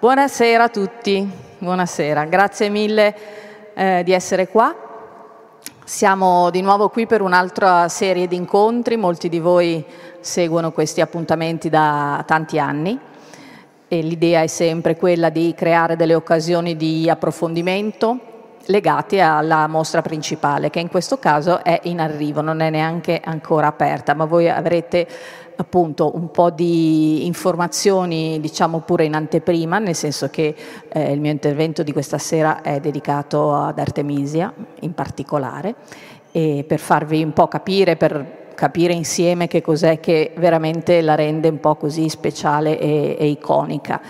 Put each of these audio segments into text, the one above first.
Buonasera a tutti, buonasera, grazie mille eh, di essere qua. Siamo di nuovo qui per un'altra serie di incontri, molti di voi seguono questi appuntamenti da tanti anni e l'idea è sempre quella di creare delle occasioni di approfondimento legate alla mostra principale, che in questo caso è in arrivo, non è neanche ancora aperta, ma voi avrete appunto un po' di informazioni diciamo pure in anteprima, nel senso che eh, il mio intervento di questa sera è dedicato ad Artemisia in particolare e per farvi un po' capire, per capire insieme che cos'è che veramente la rende un po' così speciale e, e iconica.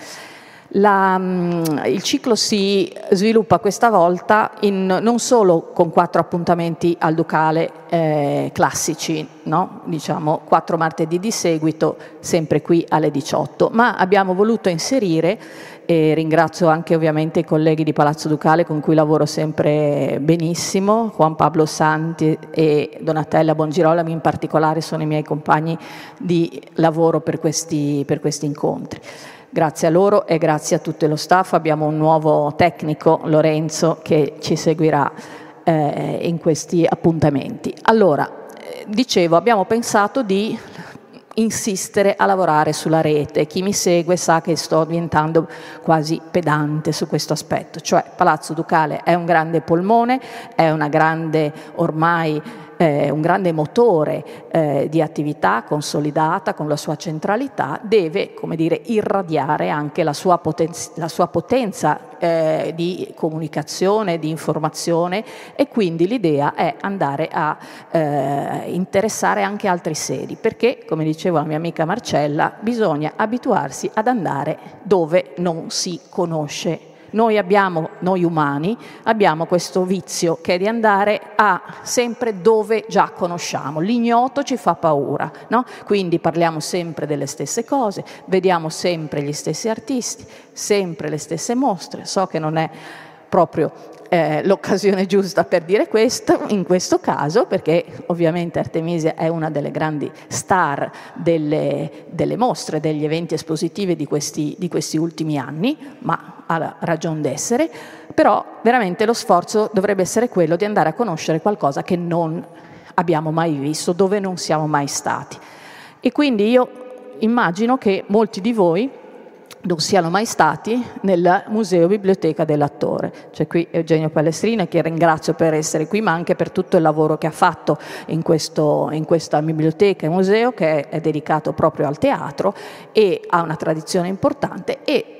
La, mm, il ciclo si sviluppa questa volta in, non solo con quattro appuntamenti al Ducale eh, classici, no? diciamo quattro martedì di seguito, sempre qui alle 18, ma abbiamo voluto inserire, e ringrazio anche ovviamente i colleghi di Palazzo Ducale con cui lavoro sempre benissimo, Juan Pablo Santi e Donatella Bongirolami in particolare sono i miei compagni di lavoro per questi, per questi incontri. Grazie a loro e grazie a tutto lo staff abbiamo un nuovo tecnico, Lorenzo, che ci seguirà eh, in questi appuntamenti. Allora, eh, dicevo, abbiamo pensato di insistere a lavorare sulla rete. Chi mi segue sa che sto diventando quasi pedante su questo aspetto, cioè Palazzo Ducale è un grande polmone, è una grande ormai eh, un grande motore eh, di attività consolidata con la sua centralità, deve come dire, irradiare anche la sua, potenza, la sua potenza eh, di comunicazione, di informazione e quindi l'idea è andare a eh, interessare anche altri sedi, perché, come diceva la mia amica Marcella, bisogna abituarsi ad andare dove non si conosce noi abbiamo, noi umani, abbiamo questo vizio che è di andare a sempre dove già conosciamo. L'ignoto ci fa paura, no? Quindi parliamo sempre delle stesse cose, vediamo sempre gli stessi artisti, sempre le stesse mostre. So che non è proprio eh, l'occasione giusta per dire questo in questo caso, perché ovviamente Artemisia è una delle grandi star delle, delle mostre, degli eventi espositivi di questi, di questi ultimi anni, ma ha ragione d'essere, però veramente lo sforzo dovrebbe essere quello di andare a conoscere qualcosa che non abbiamo mai visto, dove non siamo mai stati. E quindi io immagino che molti di voi non siano mai stati nel Museo Biblioteca dell'Attore. C'è qui Eugenio Palestrina che ringrazio per essere qui, ma anche per tutto il lavoro che ha fatto in, questo, in questa biblioteca e museo che è dedicato proprio al teatro e ha una tradizione importante e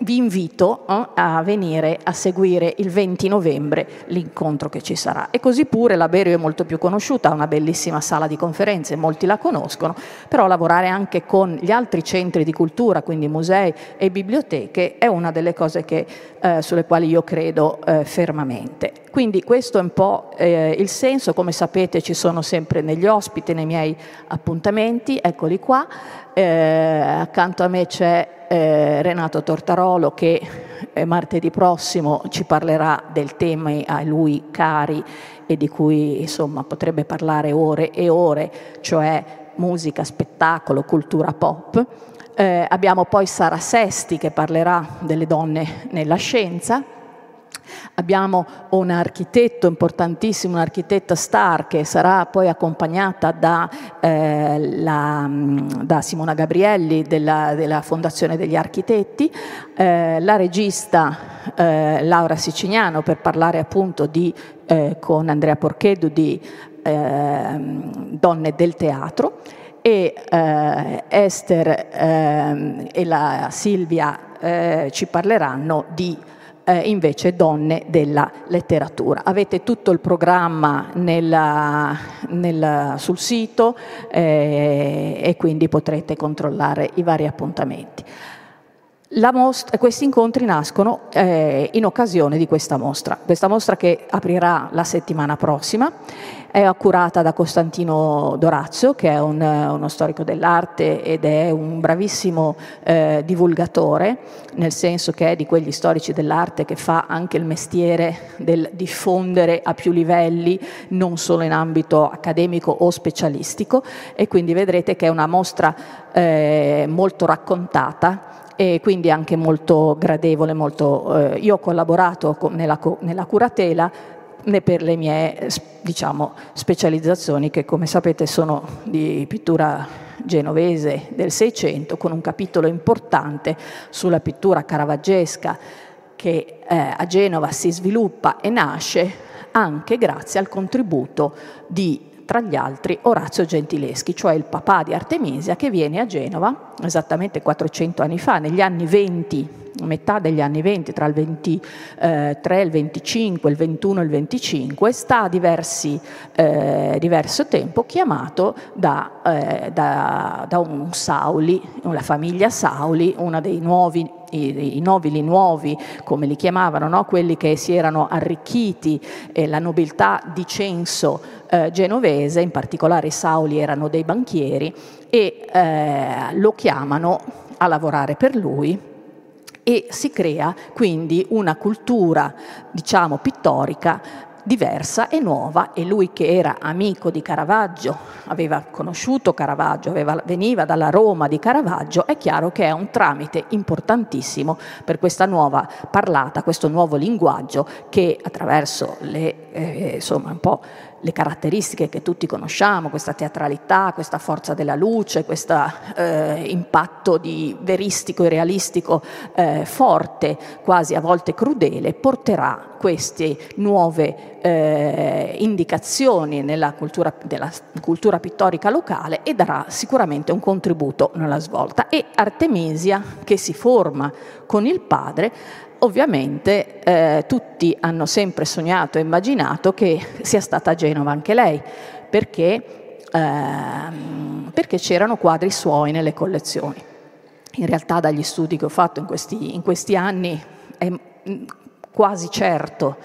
vi invito eh, a venire a seguire il 20 novembre l'incontro che ci sarà. E così pure la Berio è molto più conosciuta, ha una bellissima sala di conferenze, molti la conoscono, però lavorare anche con gli altri centri di cultura, quindi musei e biblioteche, è una delle cose che, eh, sulle quali io credo eh, fermamente. Quindi questo è un po' eh, il senso, come sapete ci sono sempre negli ospiti, nei miei appuntamenti, eccoli qua, eh, accanto a me c'è eh, Renato Tortarolo che eh, martedì prossimo ci parlerà del tema a lui cari e di cui insomma potrebbe parlare ore e ore, cioè musica, spettacolo, cultura pop. Eh, abbiamo poi Sara Sesti che parlerà delle donne nella scienza Abbiamo un architetto importantissimo, un'architetta star che sarà poi accompagnata da, eh, la, da Simona Gabrielli della, della, Fondazione degli Architetti, eh, la regista eh, Laura Siciliano per parlare appunto di, eh, con Andrea Porchedu di ehm, Donne del Teatro. E eh, Esther ehm, e la Silvia eh, ci parleranno di eh, invece donne della letteratura. Avete tutto il programma nella, nella, sul sito eh, e quindi potrete controllare i vari appuntamenti. Mostra, questi incontri nascono eh, in occasione di questa mostra, questa mostra che aprirà la settimana prossima, è accurata da Costantino Dorazio che è un, uno storico dell'arte ed è un bravissimo eh, divulgatore, nel senso che è di quegli storici dell'arte che fa anche il mestiere del diffondere a più livelli, non solo in ambito accademico o specialistico. E quindi vedrete che è una mostra eh, molto raccontata e quindi anche molto gradevole, molto, eh, io ho collaborato con, nella, nella curatela per le mie diciamo, specializzazioni che come sapete sono di pittura genovese del Seicento con un capitolo importante sulla pittura caravaggesca che eh, a Genova si sviluppa e nasce anche grazie al contributo di tra gli altri Orazio Gentileschi, cioè il papà di Artemisia che viene a Genova esattamente 400 anni fa, negli anni 20, metà degli anni 20, tra il 23, il 25, il 21 e il 25, sta a diversi, eh, diverso tempo chiamato da, eh, da, da un Sauli, una famiglia Sauli, una dei nuovi i, i, nobili nuovi, come li chiamavano, no? quelli che si erano arricchiti, eh, la nobiltà di censo eh, genovese, in particolare i Sauli erano dei banchieri, e eh, lo chiamano a lavorare per lui e si crea quindi una cultura, diciamo, pittorica diversa e nuova e lui che era amico di Caravaggio, aveva conosciuto Caravaggio, aveva, veniva dalla Roma di Caravaggio, è chiaro che è un tramite importantissimo per questa nuova parlata, questo nuovo linguaggio che attraverso le, eh, insomma, un po' le caratteristiche che tutti conosciamo, questa teatralità, questa forza della luce, questo eh, impatto veristico e realistico eh, forte, quasi a volte crudele, porterà queste nuove eh, indicazioni nella cultura, della cultura pittorica locale e darà sicuramente un contributo nella svolta. E Artemisia, che si forma con il padre, ovviamente eh, tutti hanno sempre sognato e immaginato che sia stata a Genova anche lei, perché, ehm, perché c'erano quadri suoi nelle collezioni. In realtà dagli studi che ho fatto in questi, in questi anni è quasi certo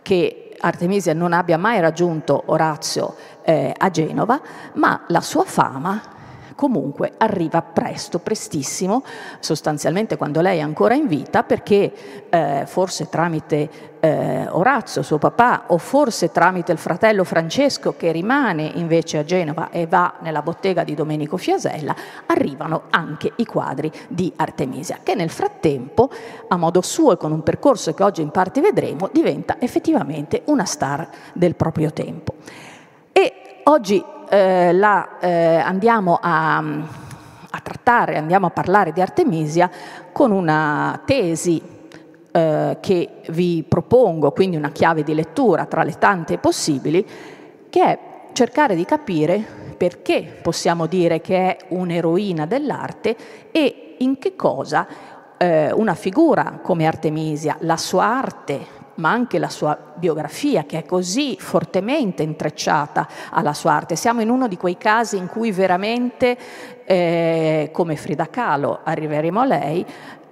che Artemisia non abbia mai raggiunto Orazio eh, a Genova, ma la sua fama comunque arriva presto, prestissimo, sostanzialmente quando lei è ancora in vita, perché eh, forse tramite eh, Orazio, suo papà, o forse tramite il fratello Francesco che rimane invece a Genova e va nella bottega di Domenico Fiasella, arrivano anche i quadri di Artemisia, che nel frattempo, a modo suo e con un percorso che oggi in parte vedremo, diventa effettivamente una star del proprio tempo. E oggi eh, la eh, andiamo a, a, trattare, andiamo a parlare di Artemisia con una tesi eh, che vi propongo, quindi una chiave di lettura tra le tante possibili, che è cercare di capire perché possiamo dire che è un'eroina dell'arte e in che cosa eh, una figura come Artemisia, la sua arte ma anche la sua biografia che è così fortemente intrecciata alla sua arte. Siamo in uno di quei casi in cui veramente, eh, come Frida Kahlo, arriveremo a lei,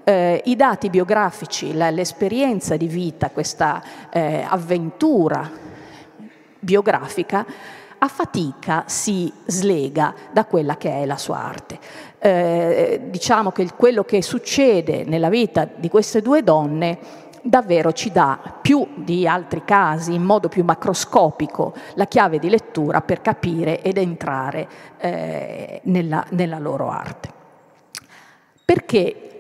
eh, i dati biografici, l'esperienza di vita, questa eh, avventura biografica, a fatica si slega da quella che è la sua arte. Eh, diciamo che quello che succede nella vita di queste due donne davvero ci dà più di altri casi, in modo più macroscopico, la chiave di lettura per capire ed entrare eh, nella, nella loro arte. Perché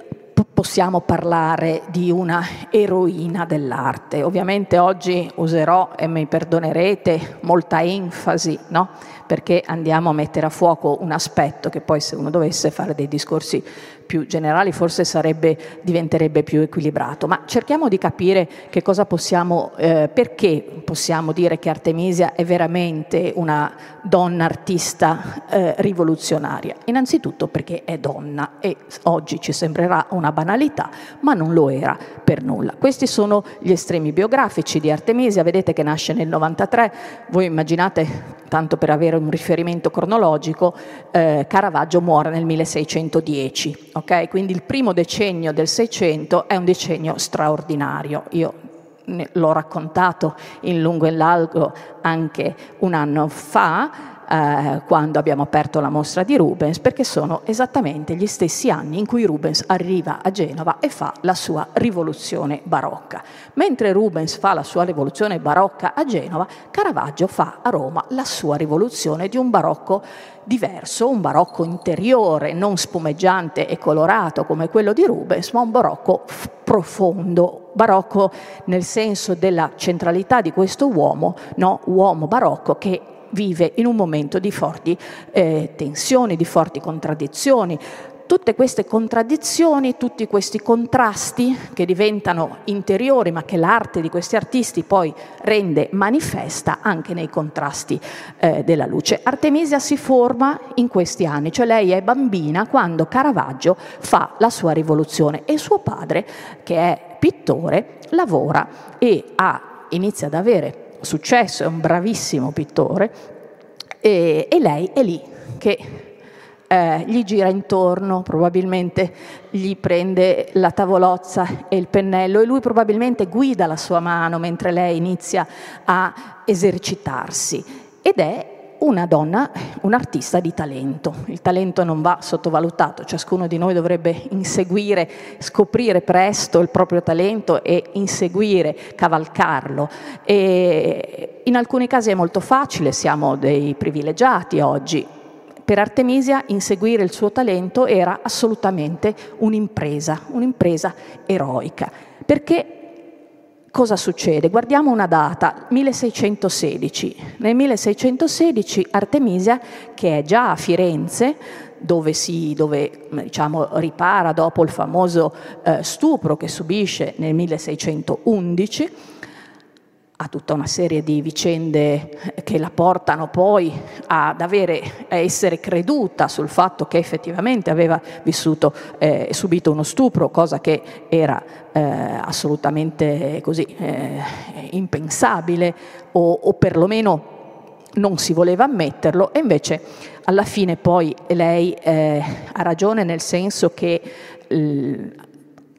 possiamo parlare di una eroina dell'arte. Ovviamente oggi userò, e mi perdonerete, molta enfasi, no? perché andiamo a mettere a fuoco un aspetto che poi se uno dovesse fare dei discorsi più generali forse sarebbe, diventerebbe più equilibrato. Ma cerchiamo di capire che cosa possiamo, eh, perché possiamo dire che Artemisia è veramente una donna artista eh, rivoluzionaria. Innanzitutto perché è donna e oggi ci sembrerà una banalità, ma non lo era per nulla. Questi sono gli estremi biografici di Artemisia, vedete che nasce nel 93, voi immaginate, tanto per avere un riferimento cronologico, eh, Caravaggio muore nel 1610 Okay? Quindi il primo decennio del Seicento è un decennio straordinario. Io l'ho raccontato in lungo e largo anche un anno fa, eh, quando abbiamo aperto la mostra di Rubens, perché sono esattamente gli stessi anni in cui Rubens arriva a Genova e fa la sua rivoluzione barocca. Mentre Rubens fa la sua rivoluzione barocca a Genova, Caravaggio fa a Roma la sua rivoluzione di un barocco diverso, un barocco interiore, non spumeggiante e colorato come quello di Rubens, ma un barocco profondo, barocco nel senso della centralità di questo uomo, no? uomo barocco che vive in un momento di forti eh, tensioni, di forti contraddizioni, tutte queste contraddizioni, tutti questi contrasti che diventano interiori ma che l'arte di questi artisti poi rende manifesta anche nei contrasti eh, della luce. Artemisia si forma in questi anni, cioè lei è bambina quando Caravaggio fa la sua rivoluzione e suo padre, che è pittore, lavora e ha, inizia ad avere successo, è un bravissimo pittore e, e lei è lì che eh, gli gira intorno, probabilmente gli prende la tavolozza e il pennello e lui probabilmente guida la sua mano mentre lei inizia a esercitarsi. Ed è una donna, un artista di talento. Il talento non va sottovalutato, ciascuno di noi dovrebbe inseguire, scoprire presto il proprio talento e inseguire, cavalcarlo. E in alcuni casi è molto facile, siamo dei privilegiati oggi, per Artemisia inseguire il suo talento era assolutamente un'impresa, un'impresa eroica. Perché cosa succede? Guardiamo una data, 1616. Nel 1616 Artemisia, che è già a Firenze, dove, si, dove diciamo, ripara dopo il famoso eh, stupro che subisce nel 1611, ha tutta una serie di vicende che la portano poi ad avere, a essere creduta sul fatto che effettivamente aveva vissuto, eh, subito uno stupro, cosa che era eh, assolutamente così eh, impensabile o, o perlomeno non si voleva ammetterlo. E invece alla fine poi lei eh, ha ragione nel senso che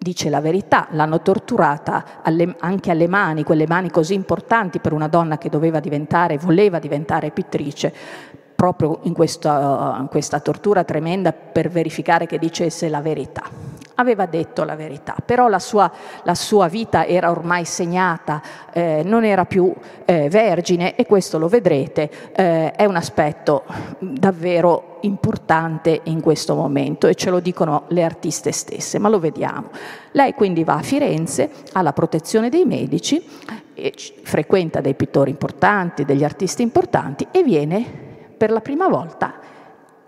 dice la verità, l'hanno torturata alle, anche alle mani, quelle mani così importanti per una donna che doveva diventare, voleva diventare pittrice, proprio in questa, in questa tortura tremenda per verificare che dicesse la verità aveva detto la verità, però la sua, la sua vita era ormai segnata, eh, non era più eh, vergine e questo lo vedrete, eh, è un aspetto davvero importante in questo momento e ce lo dicono le artiste stesse, ma lo vediamo. Lei quindi va a Firenze, ha la protezione dei medici, frequenta dei pittori importanti, degli artisti importanti e viene per la prima volta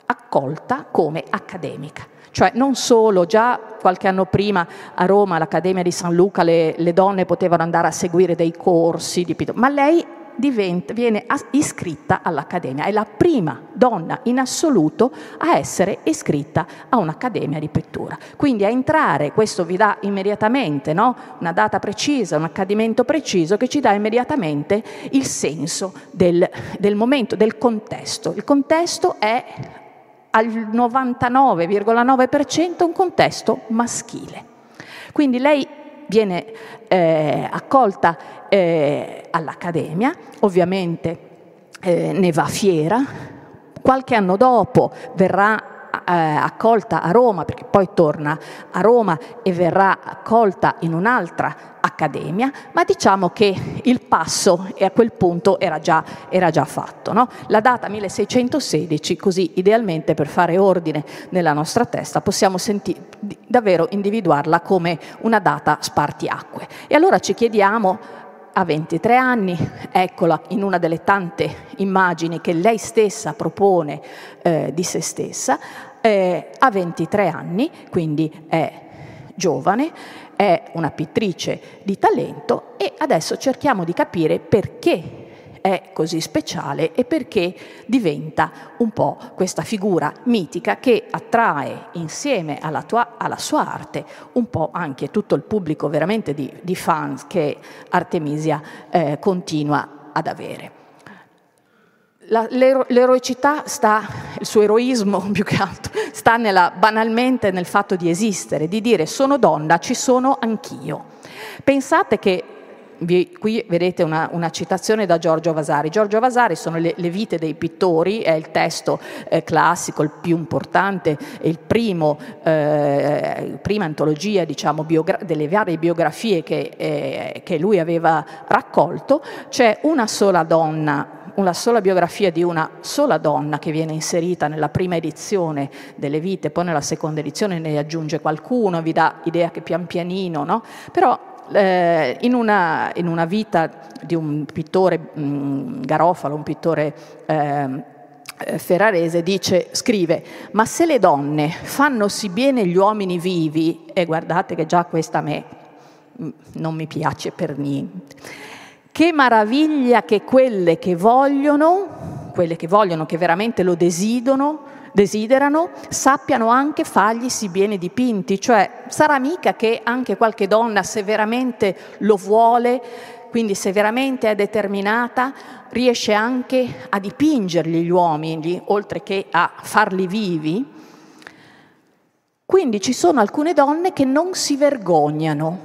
accolta come accademica. Cioè non solo, già qualche anno prima a Roma, all'Accademia di San Luca, le, le donne potevano andare a seguire dei corsi di pittura, ma lei diventa, viene iscritta all'Accademia, è la prima donna in assoluto a essere iscritta a un'Accademia di pittura. Quindi a entrare, questo vi dà immediatamente no? una data precisa, un accadimento preciso che ci dà immediatamente il senso del, del momento, del contesto. Il contesto è al 99,9% un contesto maschile. Quindi lei viene eh, accolta eh, all'Accademia, ovviamente eh, ne va fiera, qualche anno dopo verrà eh, accolta a Roma, perché poi torna a Roma e verrà accolta in un'altra accademia, ma diciamo che il passo a quel punto era già, era già fatto. No? La data 1616, così idealmente per fare ordine nella nostra testa, possiamo senti- davvero individuarla come una data spartiacque. E allora ci chiediamo a 23 anni, eccola in una delle tante immagini che lei stessa propone eh, di se stessa, eh, ha 23 anni, quindi è giovane, è una pittrice di talento e adesso cerchiamo di capire perché è così speciale e perché diventa un po' questa figura mitica che attrae insieme alla, tua, alla sua arte un po' anche tutto il pubblico veramente di, di fans che Artemisia eh, continua ad avere. La, l'ero, l'eroicità sta, il suo eroismo più che altro, sta nella, banalmente nel fatto di esistere, di dire sono donna, ci sono anch'io. Pensate che vi, qui vedete una, una, citazione da Giorgio Vasari. Giorgio Vasari sono le, le vite dei pittori, è il testo eh, classico, il più importante, il primo, eh, prima antologia diciamo, biogra- delle varie biografie che, eh, che lui aveva raccolto. C'è una sola donna una sola biografia di una sola donna che viene inserita nella prima edizione delle vite, poi nella seconda edizione ne aggiunge qualcuno, vi dà idea che pian pianino, no? Però eh, in, una, in, una, vita di un pittore mh, mm, Garofalo, un pittore ehm, eh, ferrarese, dice, scrive, ma se le donne fanno sì bene gli uomini vivi, e guardate che già questa a me mm, non mi piace per niente, che meraviglia che quelle che vogliono, quelle che vogliono, che veramente lo desiderano, desiderano, sappiano anche fargli sì bene dipinti, cioè sarà mica che anche qualche donna, se veramente lo vuole, quindi se veramente è determinata, riesce anche a dipingergli gli uomini, oltre che a farli vivi. Quindi ci sono alcune donne che non si vergognano,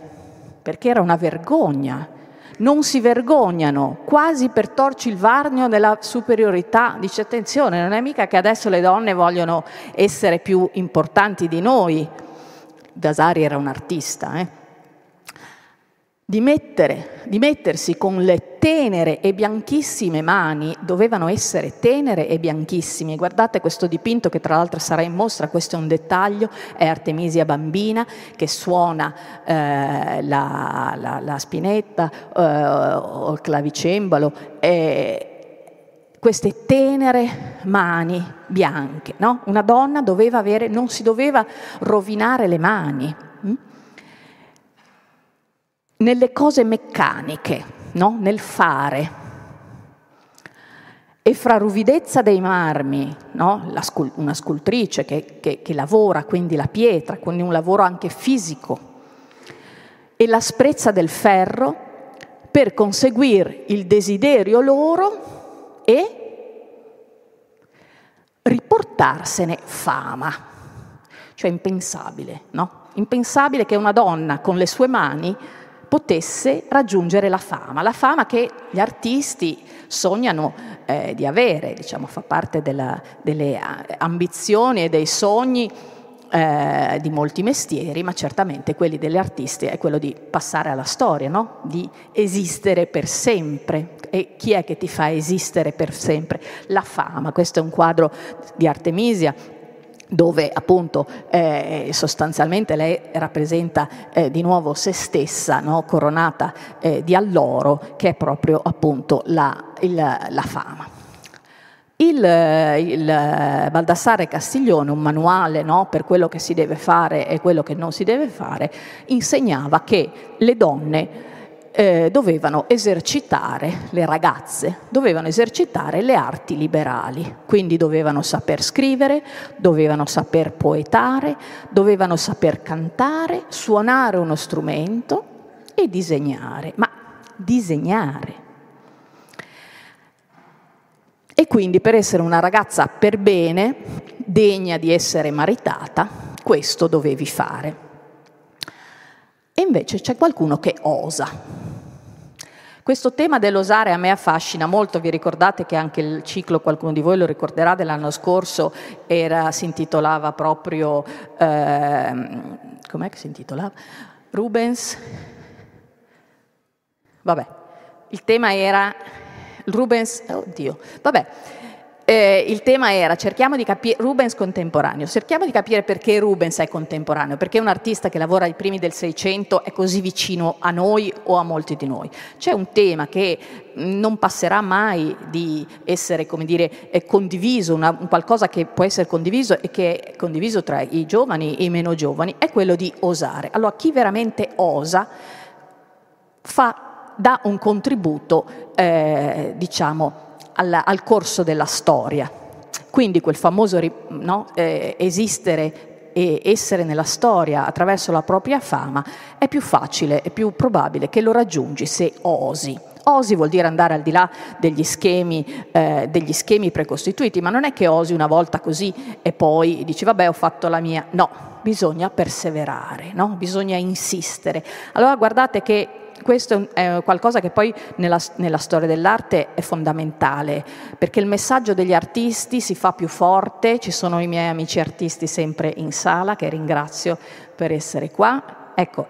perché era una vergogna non si vergognano, quasi per torci il varnio della superiorità. Dice attenzione, non è mica che adesso le donne vogliono essere più importanti di noi. Vasari era un artista, eh? Di, mettere, di mettersi con le tenere e bianchissime mani, dovevano essere tenere e bianchissime. Guardate questo dipinto che tra l'altro sarà in mostra, questo è un dettaglio, è Artemisia bambina che suona eh, la, la, la, spinetta eh, o il clavicembalo. Eh, queste tenere mani bianche, no? Una donna avere, non si doveva rovinare le mani. Nelle cose meccaniche, no? nel fare. E fra ruvidezza dei marmi, no? scul- una scultrice che, che, che lavora quindi la pietra, quindi un lavoro anche fisico, e l'asprezza del ferro per conseguire il desiderio loro e riportarsene fama. Cioè impensabile, no? Impensabile che una donna con le sue mani potesse raggiungere la fama, la fama che gli artisti sognano eh, di avere, diciamo, fa parte della, delle eh, ambizioni e dei sogni eh, di molti mestieri, ma certamente quelli degli artisti è quello di passare alla storia, no? di esistere per sempre. E chi è che ti fa esistere per sempre? La fama. Questo è un quadro di Artemisia dove appunto eh, sostanzialmente lei rappresenta eh, di nuovo se stessa, no? coronata eh, di alloro, che è proprio appunto la, il, la fama. Il, il, Baldassare Castiglione, un manuale no, per quello che si deve fare e quello che non si deve fare, insegnava che le donne eh, dovevano esercitare, le ragazze dovevano esercitare le arti liberali, quindi dovevano saper scrivere, dovevano saper poetare, dovevano saper cantare, suonare uno strumento e disegnare, ma disegnare. E quindi per essere una ragazza per bene, degna di essere maritata, questo dovevi fare. E invece c'è qualcuno che osa. Questo tema dell'osare a me affascina molto, vi ricordate che anche il ciclo, qualcuno di voi lo ricorderà, dell'anno scorso era, si intitolava proprio, eh, com'è che si intitolava? Rubens, vabbè, il tema era Rubens, oddio, vabbè, eh, il tema era cerchiamo di capire Rubens contemporaneo, cerchiamo di capire perché Rubens è contemporaneo, perché un artista che lavora ai primi del Seicento è così vicino a noi o a molti di noi. C'è un tema che non passerà mai di essere, come dire, condiviso, una, qualcosa che può essere condiviso e che è condiviso tra i giovani e i meno giovani, è quello di osare. Allora chi veramente osa fa, dà un contributo, eh, diciamo, al, al corso della storia. Quindi quel famoso no, eh, esistere e essere nella storia attraverso la propria fama è più facile, è più probabile che lo raggiungi se osi. Osi vuol dire andare al di là degli schemi, eh, degli schemi precostituiti, ma non è che osi una volta così e poi dici vabbè ho fatto la mia. No, bisogna perseverare, no? bisogna insistere. Allora guardate che questo è qualcosa che poi nella, nella storia dell'arte è fondamentale, perché il messaggio degli artisti si fa più forte, ci sono i miei amici artisti sempre in sala, che ringrazio per essere qua. Ecco,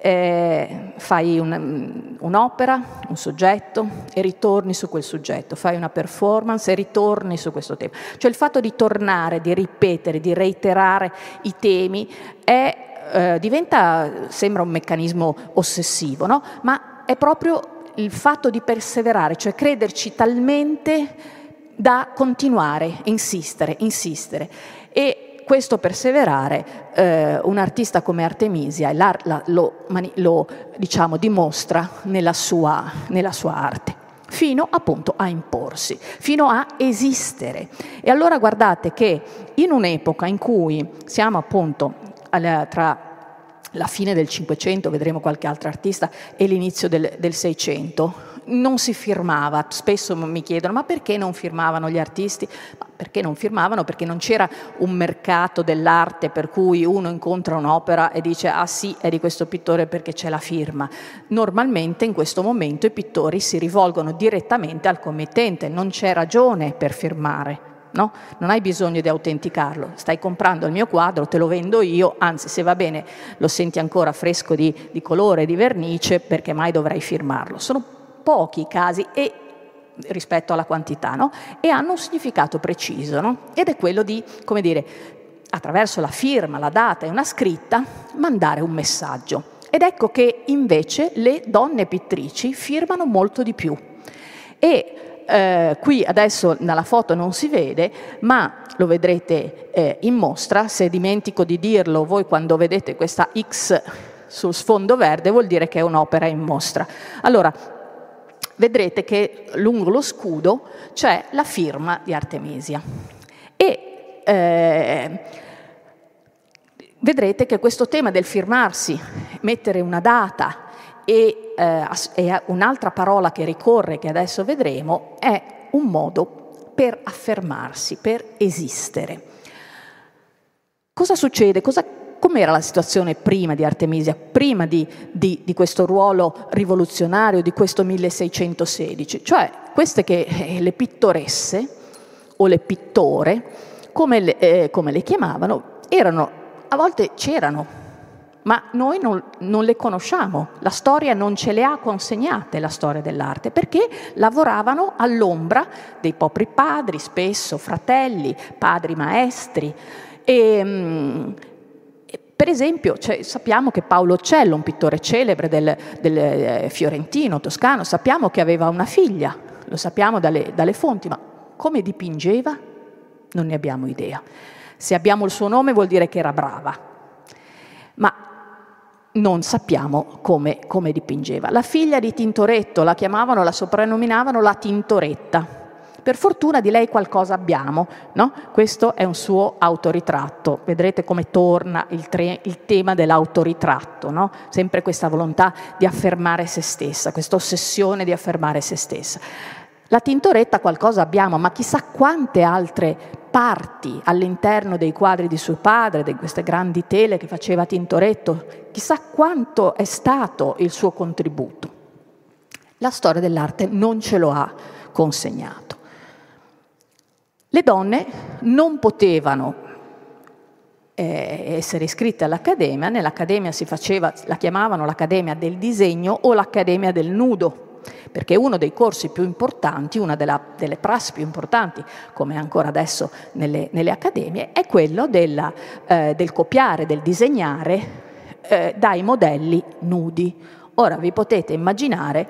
eh, fai un, un'opera, un soggetto e ritorni su quel soggetto, fai una performance e ritorni su questo tema. Cioè il fatto di tornare, di ripetere, di reiterare i temi è, eh, diventa, sembra un meccanismo ossessivo, no? ma è proprio il fatto di perseverare, cioè crederci talmente da continuare, insistere, insistere. E questo perseverare eh, un artista come Artemisia la, lo, lo diciamo, dimostra nella sua, nella sua arte fino appunto a imporsi, fino a esistere. E allora guardate che in un'epoca in cui siamo appunto tra la fine del Cinquecento, vedremo qualche altro artista, e l'inizio del Seicento, non si firmava, spesso mi chiedono ma perché non firmavano gli artisti? Ma perché non firmavano? Perché non c'era un mercato dell'arte per cui uno incontra un'opera e dice ah sì è di questo pittore perché c'è la firma. Normalmente in questo momento i pittori si rivolgono direttamente al committente, non c'è ragione per firmare. No? Non hai bisogno di autenticarlo, stai comprando il mio quadro, te lo vendo io, anzi se va bene lo senti ancora fresco di, di colore, di vernice, perché mai dovrei firmarlo. Sono pochi casi e, rispetto alla quantità, no? e hanno un significato preciso, no? ed è quello di, come dire, attraverso la firma, la data e una scritta, mandare un messaggio. Ed ecco che invece le donne pittrici firmano molto di più. E eh, qui adesso nella foto non si vede, ma lo vedrete eh, in mostra, se dimentico di dirlo voi quando vedete questa X sul sfondo verde vuol dire che è un'opera in mostra. Allora, vedrete che lungo lo scudo c'è la firma di Artemisia. E eh, vedrete che questo tema del firmarsi, mettere una data e, eh, un'altra parola che ricorre, che adesso vedremo, è un modo per affermarsi, per esistere. Cosa succede? Cosa com'era la situazione prima di Artemisia, prima di, di, di, questo ruolo rivoluzionario, di questo 1616? Cioè queste che eh, le pittoresse o le pittore, come le, eh, come le chiamavano, erano, a volte c'erano, ma noi non, non, le conosciamo, la storia non ce le ha consegnate, la storia dell'arte, perché lavoravano all'ombra dei propri padri, spesso fratelli, padri maestri. E, mm, per esempio, cioè, sappiamo che Paolo Cello, un pittore celebre del, del eh, fiorentino, toscano, sappiamo che aveva una figlia, lo sappiamo dalle, dalle fonti, ma come dipingeva? Non ne abbiamo idea. Se abbiamo il suo nome vuol dire che era brava, ma non sappiamo come, come, dipingeva. La figlia di Tintoretto la chiamavano, la soprannominavano la Tintoretta. Per fortuna di lei qualcosa abbiamo, no? Questo è un suo autoritratto. Vedrete come torna il, tre, il tema dell'autoritratto, no? Sempre questa volontà di affermare se stessa, questa ossessione di affermare se stessa. La Tintoretta qualcosa abbiamo, ma chissà quante altre parti all'interno dei quadri di suo padre, di queste grandi tele che faceva Tintoretto, chissà quanto è stato il suo contributo. La storia dell'arte non ce lo ha consegnato. Le donne non potevano eh, essere iscritte all'accademia, nell'accademia si faceva, la chiamavano l'accademia del disegno o l'accademia del nudo, perché uno dei corsi più importanti, una della, delle prassi più importanti, come ancora adesso nelle, nelle accademie, è quello della, eh, del copiare, del disegnare eh, dai modelli nudi. Ora vi potete immaginare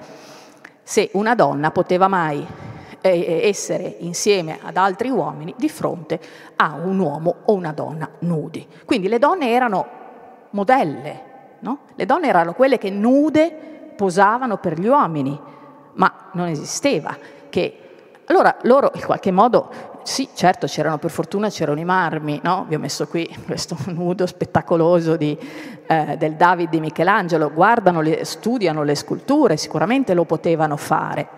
se una donna poteva mai essere insieme ad altri uomini di fronte a un uomo o una donna nudi. Quindi le donne erano modelle, no? le donne erano quelle che nude posavano per gli uomini, ma non esisteva che... Allora loro in qualche modo sì, certo, c'erano per fortuna c'erano i marmi, no? Vi ho messo qui questo nudo spettacoloso di, eh, del David di Michelangelo, guardano, le, studiano le sculture, sicuramente lo potevano fare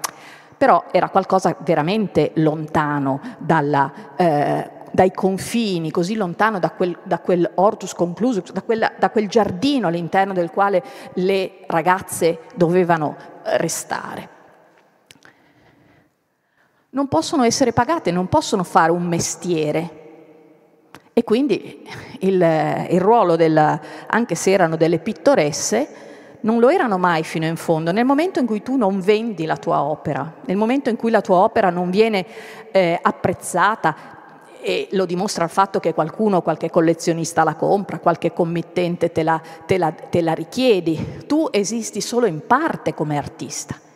però era qualcosa veramente lontano dalla, eh, dai confini, così lontano da quel, da quel ortus conclusus, da, quella, da quel giardino all'interno del quale le ragazze dovevano restare. Non possono essere pagate, non possono fare un mestiere. E quindi il, il ruolo del, anche se erano delle pittoresse, non lo erano mai fino in fondo. Nel momento in cui tu non vendi la tua opera, nel momento in cui la tua opera non viene eh, apprezzata, e lo dimostra il fatto che qualcuno, qualche collezionista la compra, qualche committente te la, te la, te la richiedi, tu esisti solo in parte come artista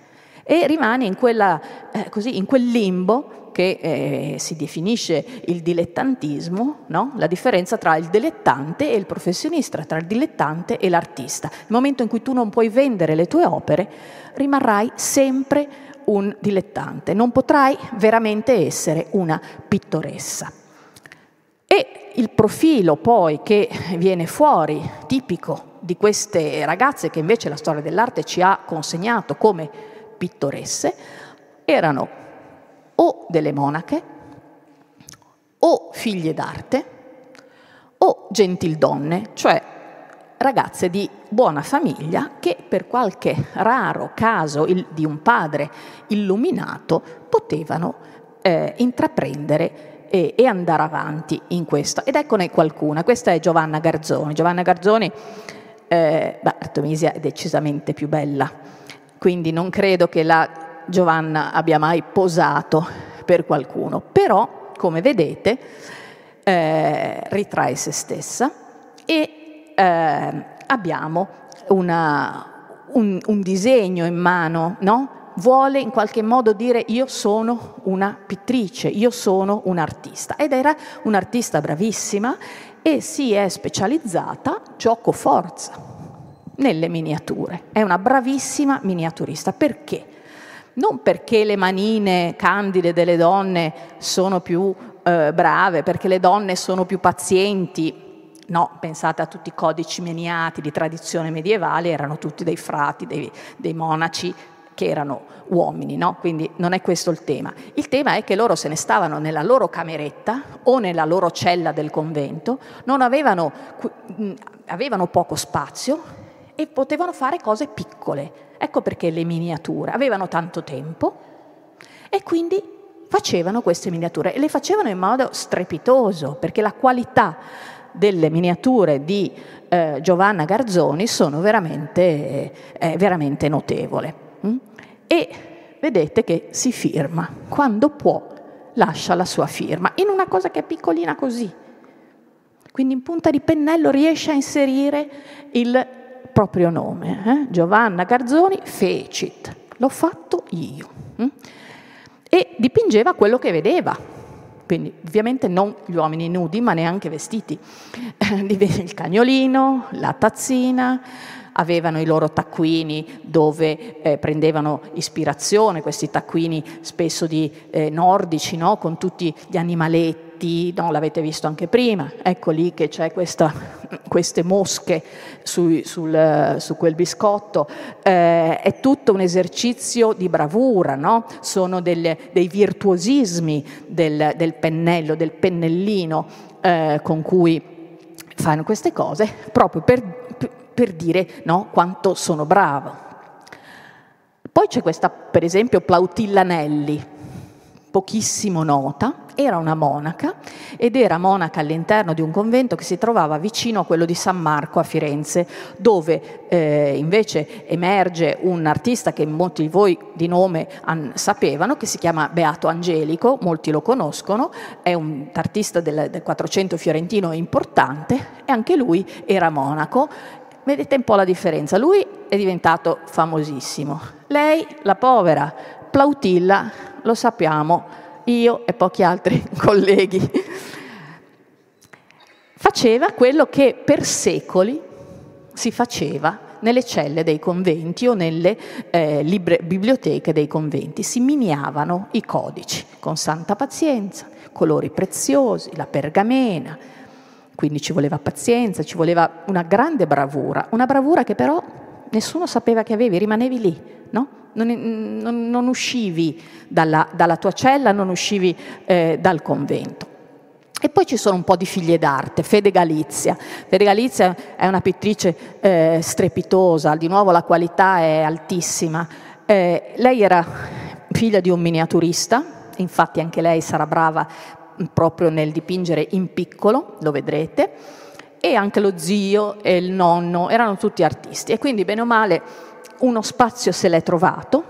e rimani in, quella, eh, così, in quel limbo che eh, si definisce il dilettantismo, no? la differenza tra il dilettante e il professionista, tra il dilettante e l'artista. Nel momento in cui tu non puoi vendere le tue opere, rimarrai sempre un dilettante, non potrai veramente essere una pittoressa. E il profilo poi che viene fuori, tipico di queste ragazze che invece la storia dell'arte ci ha consegnato come pittoresse, erano o delle monache, o figlie d'arte, o gentildonne, cioè ragazze di buona famiglia che per qualche raro caso il, di un padre illuminato potevano eh, intraprendere e, e, andare avanti in questo. Ed eccone qualcuna, questa è Giovanna Garzoni. Giovanna Garzoni, eh, beh, Artemisia è decisamente più bella, quindi non credo che la Giovanna abbia mai posato per qualcuno, però come vedete eh, ritrae se stessa e eh, abbiamo una, un, un, disegno in mano, no? vuole in qualche modo dire io sono una pittrice, io sono un artista ed era un'artista bravissima e si è specializzata gioco forza nelle miniature. È una bravissima miniaturista. Perché? non perché le manine candide delle donne sono più eh, brave, perché le donne sono più pazienti, No, pensate a tutti i codici meniati di tradizione medievale, erano tutti dei frati, dei, dei monaci che erano uomini, no? Quindi non è questo il tema. Il tema è che loro se ne stavano nella loro cameretta o nella loro cella del convento, non avevano, avevano poco spazio e potevano fare cose piccole. Ecco perché le miniature avevano tanto tempo e quindi facevano queste miniature e le facevano in modo strepitoso perché la qualità delle miniature di eh, Giovanna Garzoni sono veramente, eh, veramente notevole. Mm? E vedete che si firma, quando può lascia la sua firma, in una cosa che è piccolina così. Quindi in punta di pennello riesce a inserire il proprio nome, eh? Giovanna Garzoni Fecit, l'ho fatto io. Hm? E dipingeva quello che vedeva, quindi ovviamente non gli uomini nudi, ma neanche vestiti. Il cagnolino, la tazzina, avevano i loro taccuini dove eh, prendevano ispirazione, questi taccuini spesso di eh, nordici, no? con tutti gli animaletti no, l'avete visto anche prima, ecco lì che c'è questa, queste mosche su, sul, su quel biscotto, eh, è tutto un esercizio di bravura, no? sono delle, dei virtuosismi del, del, pennello, del pennellino eh, con cui fanno queste cose, proprio per, per dire no, quanto sono bravo. Poi c'è questa, per esempio, Plautilla Nelli, pochissimo nota, era una monaca ed era monaca all'interno di un convento che si trovava vicino a quello di San Marco a Firenze, dove eh, invece emerge un artista che molti di voi di nome an- sapevano, che si chiama Beato Angelico, molti lo conoscono, è un artista del, del 400 fiorentino importante e anche lui era monaco. Vedete un po' la differenza, lui è diventato famosissimo, lei, la povera Plautilla, lo sappiamo, io e pochi altri colleghi, faceva quello che per secoli si faceva nelle celle dei conventi o nelle eh, libre, biblioteche dei conventi. Si miniavano i codici con santa pazienza, colori preziosi, la pergamena. Quindi ci voleva pazienza, ci voleva una grande bravura, una bravura che però nessuno sapeva che avevi, rimanevi lì, no? non, non, non uscivi dalla, dalla, tua cella, non uscivi eh, dal convento. E poi ci sono un po' di figlie d'arte, Fede Galizia. Fede Galizia è una pittrice eh, strepitosa, di nuovo la qualità è altissima. Eh, lei era figlia di un miniaturista, infatti anche lei sarà brava proprio nel dipingere in piccolo, lo vedrete, e anche lo zio e il nonno erano tutti artisti e quindi bene o male uno spazio se l'è trovato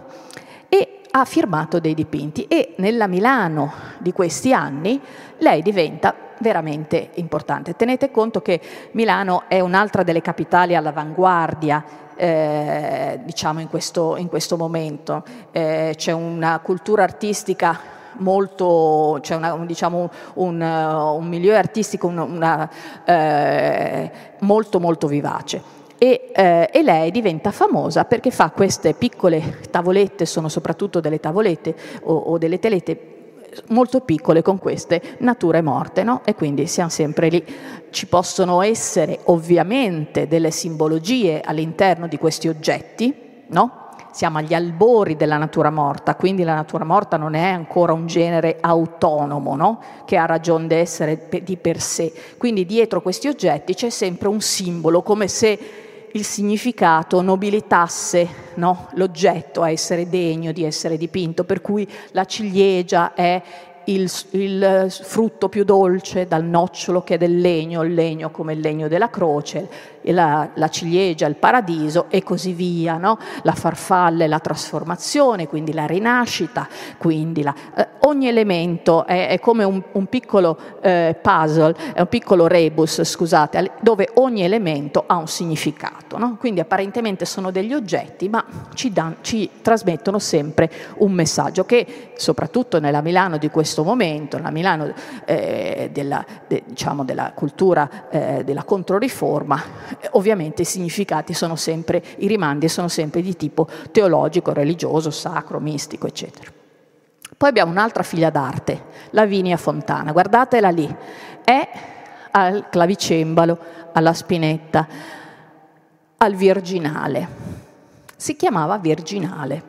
e ha firmato dei dipinti e nella Milano di questi anni lei diventa veramente importante. Tenete conto che Milano è un'altra delle capitali all'avanguardia eh, diciamo in questo, in questo momento. Eh, c'è una cultura artistica molto, c'è una, diciamo, un, un milieu artistico una, eh, molto molto vivace. E, eh, e, lei diventa famosa perché fa queste piccole tavolette, sono soprattutto delle tavolette o, o delle telette molto piccole con queste nature morte, no? E quindi siamo sempre lì. Ci possono essere ovviamente delle simbologie all'interno di questi oggetti, no? Siamo agli albori della natura morta, quindi la natura morta non è ancora un genere autonomo, no? Che ha ragione di essere di per sé. Quindi dietro questi oggetti c'è sempre un simbolo, come se il significato nobilitasse no? l'oggetto a essere degno di essere dipinto, per cui la ciliegia è il, il, frutto più dolce dal nocciolo che è del legno, il legno come il legno della croce, la, la ciliegia, il paradiso e così via. No? La farfalla è la trasformazione, quindi la rinascita, quindi la, eh, ogni elemento è, è come un, un piccolo eh, puzzle, è un piccolo rebus, scusate, dove ogni elemento ha un significato. No? Quindi apparentemente sono degli oggetti, ma ci, dan, ci trasmettono sempre un messaggio che soprattutto nella Milano di questo momento, nella Milano eh, della, de, diciamo, della, cultura eh, della controriforma, ovviamente i significati sono sempre, i rimandi sono sempre di tipo teologico, religioso, sacro, mistico, eccetera. Poi abbiamo un'altra figlia d'arte, Lavinia Fontana, guardatela lì, è al clavicembalo, alla spinetta, al virginale. Si chiamava virginale,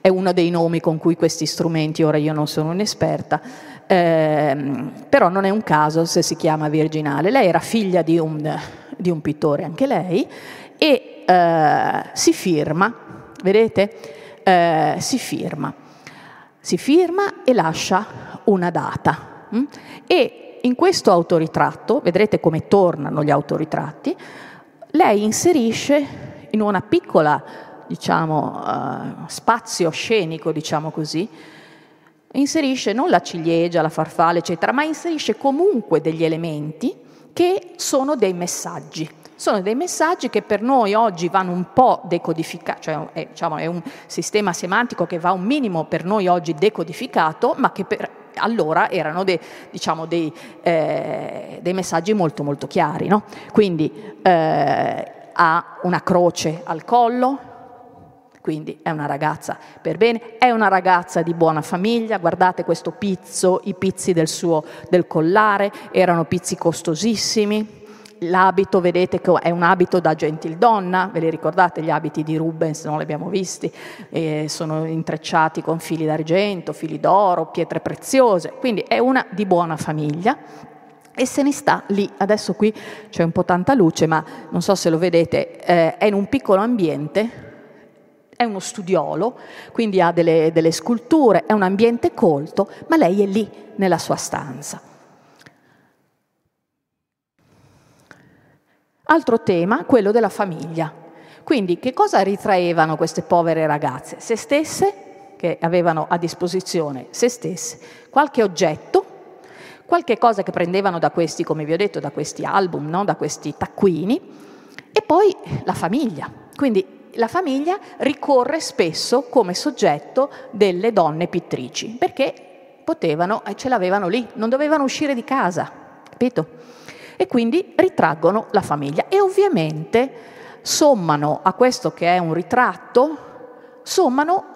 è uno dei nomi con cui questi strumenti, ora io non sono un'esperta, ehm, però non è un caso se si chiama virginale. Lei era figlia di un di un pittore anche lei, e eh, si firma, vedete? Eh, si firma, si firma e lascia una data. Hm? E in questo autoritratto, vedrete come tornano gli autoritratti, lei inserisce in una piccola, diciamo, uh, spazio scenico, diciamo così, inserisce non la ciliegia, la farfalla, eccetera, ma inserisce comunque degli elementi che sono dei messaggi. Sono dei messaggi che per noi oggi vanno un po' decodificati, cioè è, diciamo, è un sistema semantico che va un minimo per noi oggi decodificato, ma che per allora erano dei, diciamo, dei, eh, dei messaggi molto molto chiari. No? Quindi eh, ha una croce al collo, quindi è una ragazza per bene, è una ragazza di buona famiglia, guardate questo pizzo, i pizzi del suo del collare erano pizzi costosissimi. L'abito, vedete che è un abito da gentildonna, ve li ricordate gli abiti di Rubens, non li abbiamo visti, eh, sono intrecciati con fili d'argento, fili d'oro, pietre preziose, quindi è una di buona famiglia. E se ne sta lì, adesso qui c'è un po' tanta luce, ma non so se lo vedete, eh, è in un piccolo ambiente è uno studiolo, quindi ha delle, delle sculture, è un ambiente colto, ma lei è lì nella sua stanza. Altro tema, quello della famiglia. Quindi che cosa ritraevano queste povere ragazze? Se stesse, che avevano a disposizione se stesse, qualche oggetto, qualche cosa che prendevano da questi, come vi ho detto, da questi album, no? da questi taccuini, e poi la famiglia. Quindi la famiglia ricorre spesso come soggetto delle donne pittrici, perché potevano, ce l'avevano lì, non dovevano uscire di casa, capito? E quindi ritraggono la famiglia e ovviamente sommano a questo che è un ritratto, sommano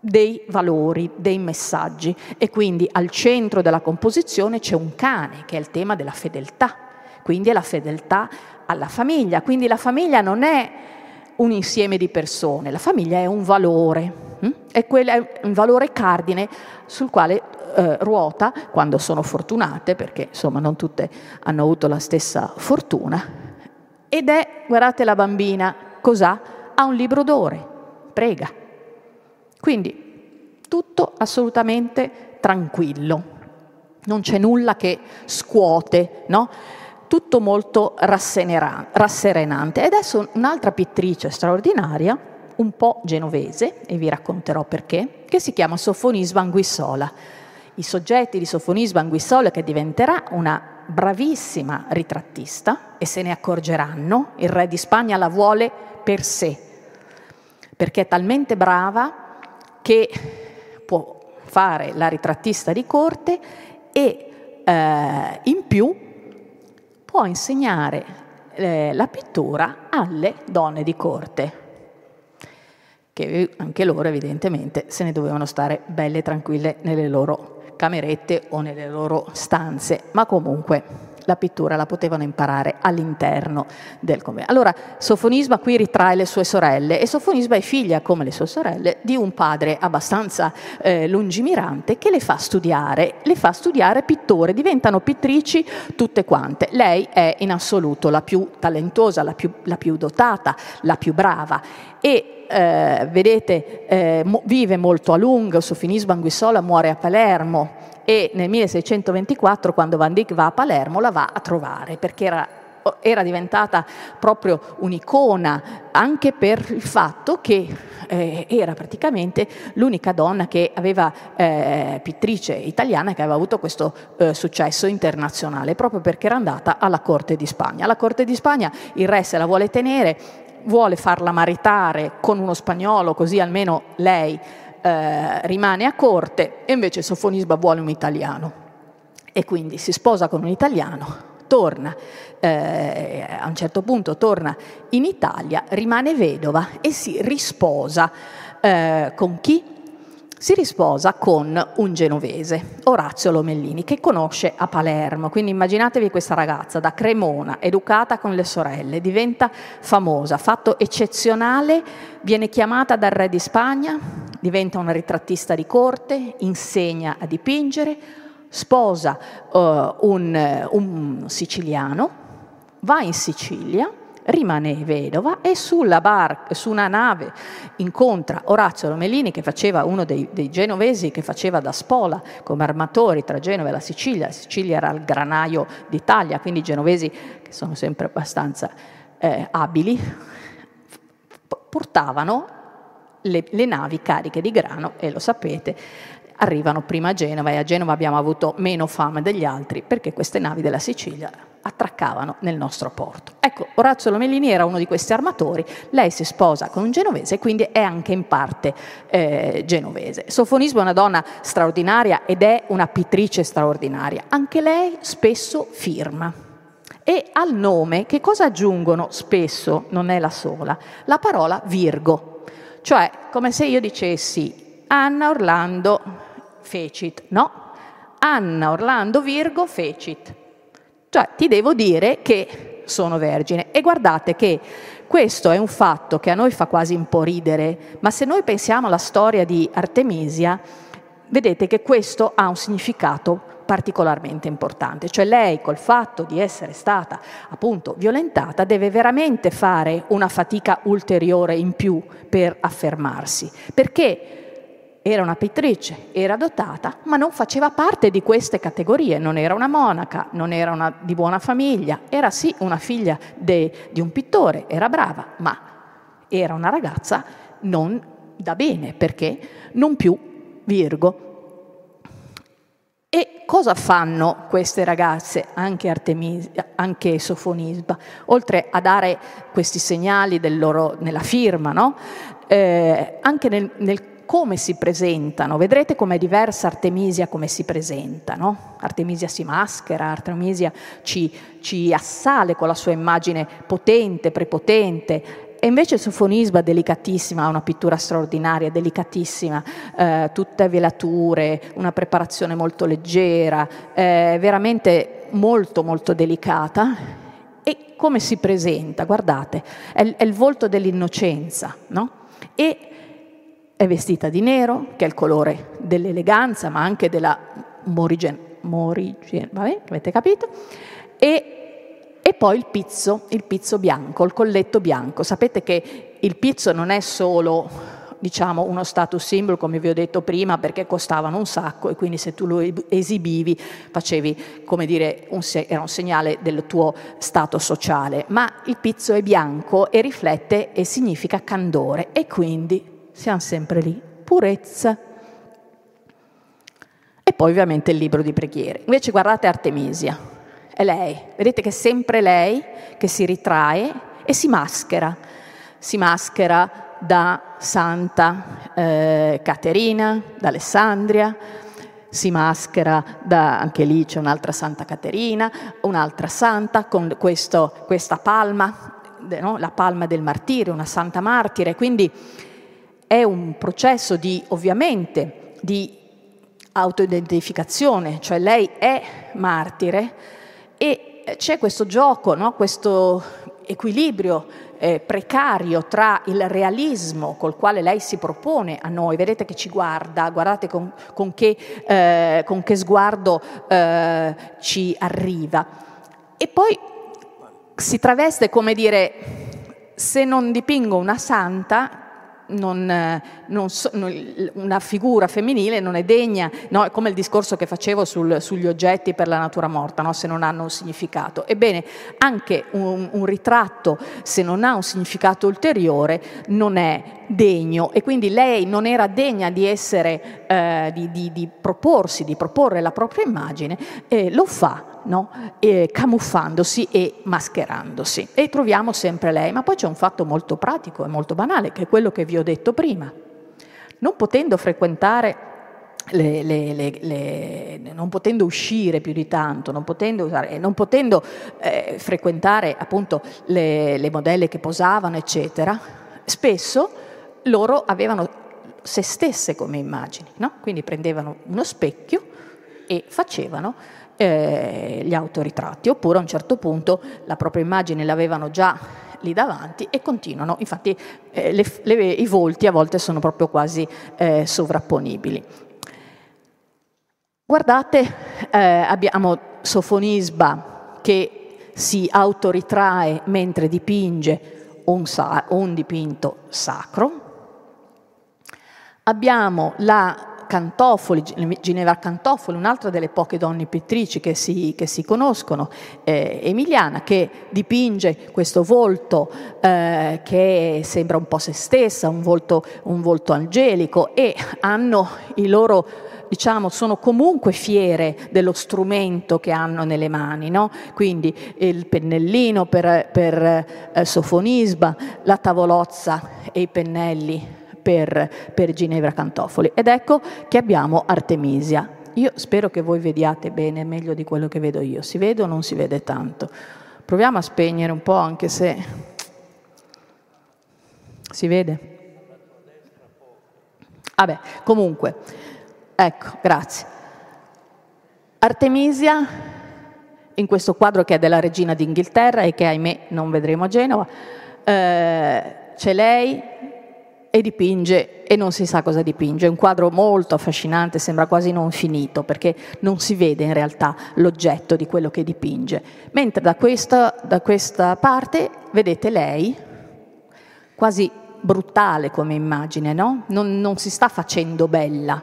dei valori, dei messaggi. E quindi al centro della composizione c'è un cane che è il tema della fedeltà, quindi è la fedeltà alla famiglia, quindi la famiglia non è un insieme di persone, la famiglia è un valore, hm? è, è un valore cardine sul quale eh, ruota quando sono fortunate, perché insomma non tutte hanno avuto la stessa fortuna, ed è, guardate la bambina, cos'ha? Ha un libro d'ore, prega. Quindi tutto assolutamente tranquillo, non c'è nulla che scuote, no? Tutto molto rasserenante. E adesso un'altra pittrice straordinaria, un po' genovese, e vi racconterò perché, che si chiama Sofonisba Anguissola. I soggetti di Sofonisba Anguissola che diventerà una bravissima ritrattista e se ne accorgeranno, il re di Spagna la vuole per sé, perché è talmente brava che può fare la ritrattista di corte e eh, in più può insegnare eh, la pittura alle donne di corte, che anche loro evidentemente se ne dovevano stare belle e tranquille nelle loro camerette o nelle loro stanze, ma comunque la pittura la potevano imparare all'interno del convento. Allora, Sofonisba qui ritrae le sue sorelle e Sofonisba è figlia, come le sue sorelle, di un padre abbastanza eh, lungimirante che le fa studiare, le fa studiare pittore, diventano pittrici tutte quante. Lei è in assoluto la più talentuosa, la più, la più dotata, la più brava e eh, vedete, eh, vive molto a lungo, Sofinisba Anguissola muore a Palermo e nel 1624 quando Van Dyck va a Palermo la va a trovare perché era era diventata proprio un'icona anche per il fatto che eh, era praticamente l'unica donna che aveva, eh, pittrice italiana, che aveva avuto questo eh, successo internazionale, proprio perché era andata alla corte di Spagna. Alla corte di Spagna il re se la vuole tenere, vuole farla maritare con uno spagnolo, così almeno lei eh, rimane a corte e invece Sofonisba vuole un italiano e quindi si sposa con un italiano, torna, eh, a un certo punto torna in Italia, rimane vedova e si risposa eh, con chi? Si risposa con un genovese, Orazio Lomellini, che conosce a Palermo. Quindi immaginatevi questa ragazza da Cremona, educata con le sorelle, diventa famosa, fatto eccezionale, viene chiamata dal re di Spagna, diventa una ritrattista di corte, insegna a dipingere, sposa uh, un, un siciliano, va in Sicilia rimane vedova e sulla barca, su una nave incontra Orazio Romelini che faceva uno dei, dei, genovesi che faceva da spola come armatori tra Genova e la Sicilia. La Sicilia era il granaio d'Italia, quindi i genovesi che sono sempre abbastanza eh, abili portavano le, le navi cariche di grano e lo sapete arrivano prima a Genova e a Genova abbiamo avuto meno fame degli altri perché queste navi della Sicilia attraccavano nel nostro porto. Ecco, Orazio Lomellini era uno di questi armatori, lei si sposa con un genovese e quindi è anche in parte eh, genovese. Sofonismo è una donna straordinaria ed è una pittrice straordinaria, anche lei spesso firma. E al nome che cosa aggiungono spesso, non è la sola, la parola Virgo, cioè come se io dicessi Anna Orlando fecit, no? Anna Orlando Virgo fecit. Cioè ti devo dire che sono vergine. E guardate che questo è un fatto che a noi fa quasi un po' ridere, ma se noi pensiamo alla storia di Artemisia, vedete che questo ha un significato particolarmente importante, cioè lei col fatto di essere stata appunto violentata deve veramente fare una fatica ulteriore in più per affermarsi, perché era una pittrice, era dotata, ma non faceva parte di queste categorie, non era una monaca, non era una di buona famiglia, era sì una figlia de, di un pittore, era brava, ma era una ragazza non da bene, perché non più Virgo. E cosa fanno queste ragazze, anche Artemisia, anche Sofonisba, oltre a dare questi segnali loro, nella firma, no? eh, anche nel, nel come si presentano. Vedrete com'è diversa Artemisia come si presenta. No? Artemisia si maschera, Artemisia ci, ci assale con la sua immagine potente, prepotente, e invece Sofonisba, delicatissima, ha una pittura straordinaria, delicatissima, eh, tutte velature, una preparazione molto leggera, eh, veramente molto molto delicata. E come si presenta? Guardate, è, è il volto dell'innocenza, no? E è vestita di nero, che è il colore dell'eleganza, ma anche della morigen, morigen vabbè, avete capito? E, e poi il pizzo, il pizzo bianco, il colletto bianco. Sapete che il pizzo non è solo diciamo, uno status symbol, come vi ho detto prima, perché costavano un sacco e quindi se tu lo esibivi facevi, come dire, un se- era un segnale del tuo stato sociale. Ma il pizzo è bianco e riflette e significa candore e quindi siamo sempre lì, purezza. E poi ovviamente il libro di preghiere. Invece guardate Artemisia, è lei, vedete che è sempre lei che si ritrae e si maschera, si maschera da Santa eh, Caterina, da Alessandria, si maschera da, anche lì c'è un'altra Santa Caterina, un'altra santa con questo, questa palma, no? la palma del martirio, una santa martire, quindi è un processo di, ovviamente, di autoidentificazione, cioè lei è martire e c'è questo gioco, no? questo equilibrio eh, precario tra il realismo col quale lei si propone a noi, vedete che ci guarda, guardate con, con, che, eh, con che, sguardo eh, ci arriva, e poi si traveste come dire, se non dipingo una santa, non, non so, una figura femminile non è degna, no? come il discorso che facevo sul, sugli oggetti per la natura morta, no? se non hanno un significato. Ebbene, anche un, un, ritratto, se non ha un significato ulteriore, non è degno e quindi lei non era degna di essere, eh, di, di, di proporsi, di proporre la propria immagine, eh, lo fa no? eh, camuffandosi e mascherandosi. E troviamo sempre lei, ma poi c'è un fatto molto pratico e molto banale, che è quello che vi ho detto prima. Non potendo frequentare le, le, le, non potendo uscire più di tanto, non potendo, usare, non potendo eh, frequentare appunto le, modelle che posavano, eccetera, spesso loro avevano se stesse come immagini, no? quindi prendevano uno specchio e facevano eh, gli autoritratti, oppure a un certo punto la propria immagine l'avevano già lì davanti e continuano, infatti eh, le, le, i volti a volte sono proprio quasi eh, sovrapponibili. Guardate, eh, abbiamo Sofonisba che si autoritrae mentre dipinge un, un dipinto sacro. Abbiamo la Cantofoli, Ginevra Cantofoli, un'altra delle poche donne pittrici che si, che si conoscono, eh, emiliana, che dipinge questo volto eh, che sembra un po' se stessa, un volto, un volto angelico e hanno i loro diciamo, sono comunque fiere dello strumento che hanno nelle mani, no? quindi il pennellino per, per eh, sofonisba, la tavolozza e i pennelli per, per Ginevra Cantofoli. Ed ecco che abbiamo Artemisia. Io spero che voi vediate bene, meglio di quello che vedo io. Si vede o non si vede tanto? Proviamo a spegnere un po', anche se si vede. Vabbè, comunque, ecco, grazie. Artemisia, in questo quadro che è della regina d'Inghilterra e che ahimè non vedremo a Genova, eh, c'è lei e dipinge e non si sa cosa dipinge. È un quadro molto affascinante, sembra quasi non finito perché non si vede in realtà l'oggetto di quello che dipinge. Mentre da questa, da questa parte vedete lei, quasi brutale come immagine, no? non, non si sta facendo bella.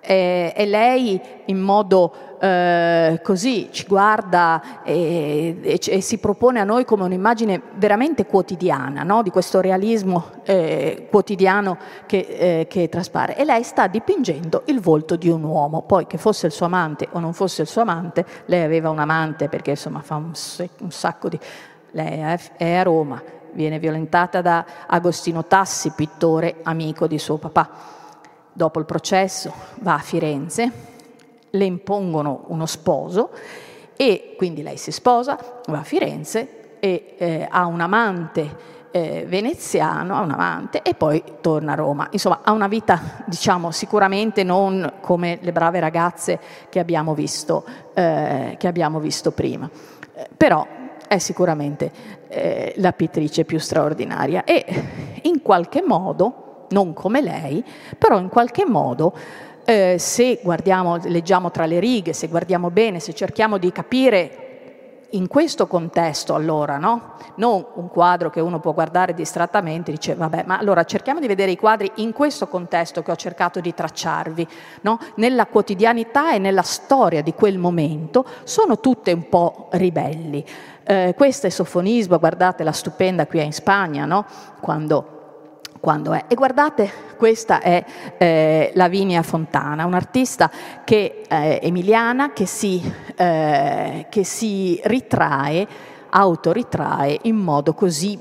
È, è lei in modo eh, così ci guarda e, e, e, si propone a noi come un'immagine veramente quotidiana, no? di questo realismo eh, quotidiano che, eh, che, traspare. E lei sta dipingendo il volto di un uomo, poi che fosse il suo amante o non fosse il suo amante, lei aveva un amante perché insomma fa un, un sacco di... Lei è a Roma, viene violentata da Agostino Tassi, pittore amico di suo papà. Dopo il processo va a Firenze, le impongono uno sposo e quindi lei si sposa, va a Firenze e eh, ha un amante eh, veneziano, ha un amante e poi torna a Roma. Insomma, ha una vita, diciamo, sicuramente non come le brave ragazze che abbiamo visto, eh, che abbiamo visto prima, eh, però è sicuramente eh, la pittrice più straordinaria e in qualche modo non come lei, però in qualche modo eh, se guardiamo, leggiamo tra le righe, se guardiamo bene, se cerchiamo di capire in questo contesto allora, no? Non un quadro che uno può guardare distrattamente e dice vabbè, ma allora cerchiamo di vedere i quadri in questo contesto che ho cercato di tracciarvi, no? Nella quotidianità e nella storia di quel momento sono tutte un po' ribelli. Eh, questo è sofonismo, guardate la stupenda qui in Spagna, no? Quando quando è. E guardate, questa è eh, Lavinia Fontana, un'artista che, eh, emiliana che si, eh, che si ritrae, autoritrae in modo così,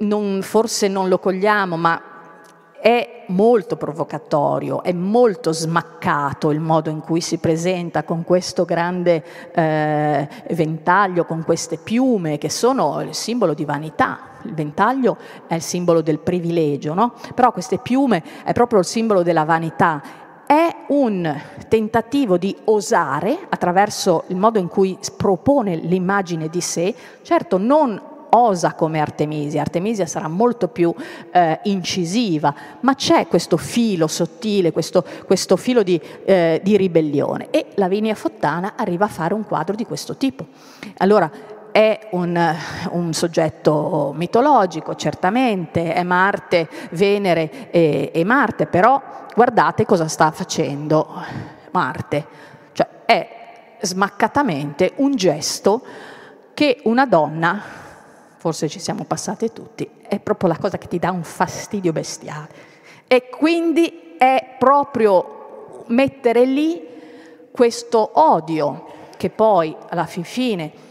non, forse non lo cogliamo, ma è molto provocatorio, è molto smaccato il modo in cui si presenta con questo grande eh, ventaglio, con queste piume che sono il simbolo di vanità. Il ventaglio è il simbolo del privilegio, no? però queste piume è proprio il simbolo della vanità. È un tentativo di osare attraverso il modo in cui propone l'immagine di sé, certo non osa come Artemisia, Artemisia sarà molto più eh, incisiva, ma c'è questo filo sottile, questo, questo filo di, eh, di, ribellione e Lavinia Fontana arriva a fare un quadro di questo tipo. Allora, è un, un, soggetto mitologico, certamente, è Marte, Venere e, e, Marte, però guardate cosa sta facendo Marte, cioè è smaccatamente un gesto che una donna forse ci siamo passate tutti, è proprio la cosa che ti dà un fastidio bestiale. E quindi è proprio mettere lì questo odio che poi alla fin fine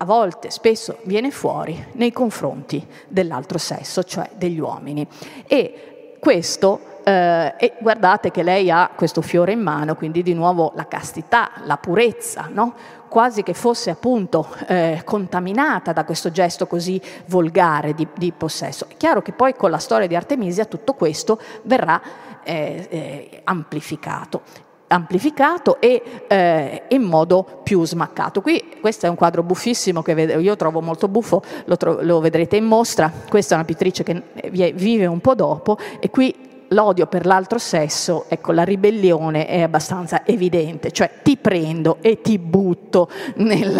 a volte, spesso viene fuori nei confronti dell'altro sesso, cioè degli uomini. E questo eh, e guardate che lei ha questo fiore in mano, quindi di nuovo la castità, la purezza, no? quasi che fosse appunto eh, contaminata da questo gesto così volgare di, di, possesso. È chiaro che poi con la storia di Artemisia tutto questo verrà eh, eh amplificato amplificato e eh, in modo più smaccato. Qui questo è un quadro buffissimo che io trovo molto buffo, lo, tro- lo vedrete in mostra, questa è una pittrice che vive un po' dopo e qui l'odio per l'altro sesso, ecco, la ribellione è abbastanza evidente, cioè ti prendo e ti butto nel,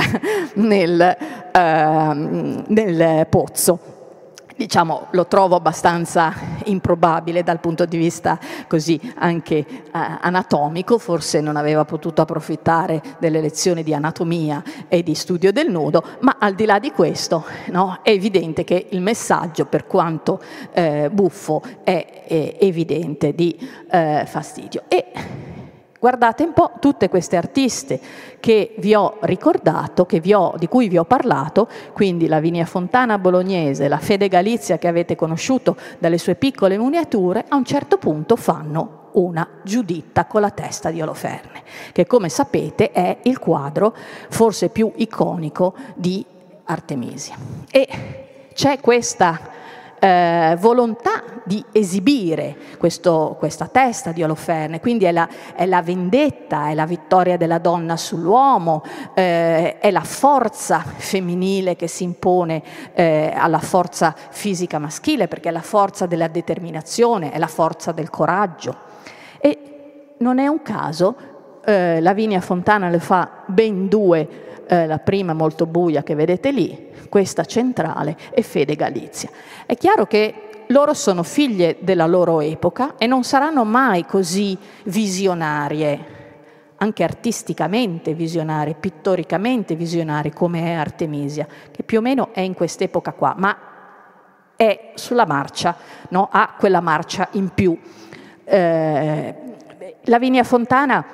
nel, uh, nel pozzo diciamo, lo trovo abbastanza improbabile dal punto di vista così anche eh, anatomico, forse non aveva potuto approfittare delle lezioni di anatomia e di studio del nudo, ma al di là di questo no, è evidente che il messaggio, per quanto eh, buffo, è, è, evidente di eh, fastidio. E Guardate un po' tutte queste artiste che vi ho ricordato, vi ho, di cui vi ho parlato, quindi la Vinia Fontana bolognese, la Fede Galizia che avete conosciuto dalle sue piccole miniature, a un certo punto fanno una Giuditta con la testa di Oloferne, che come sapete è il quadro forse più iconico di Artemisia. E c'è questa eh, volontà di esibire questo, questa testa di Oloferne, quindi è la, è la, vendetta, è la vittoria della donna sull'uomo, eh, è la forza femminile che si impone eh, alla forza fisica maschile, perché è la forza della determinazione, è la forza del coraggio. E non è un caso, eh, Lavinia Fontana le fa ben due eh, la prima molto buia che vedete lì, questa centrale e Fede Galizia. È chiaro che loro sono figlie della loro epoca e non saranno mai così visionarie, anche artisticamente visionarie, pittoricamente visionarie come è Artemisia, che più o meno è in quest'epoca qua, ma è sulla marcia, no? ha quella marcia in più. Eh, Lavinia Fontana,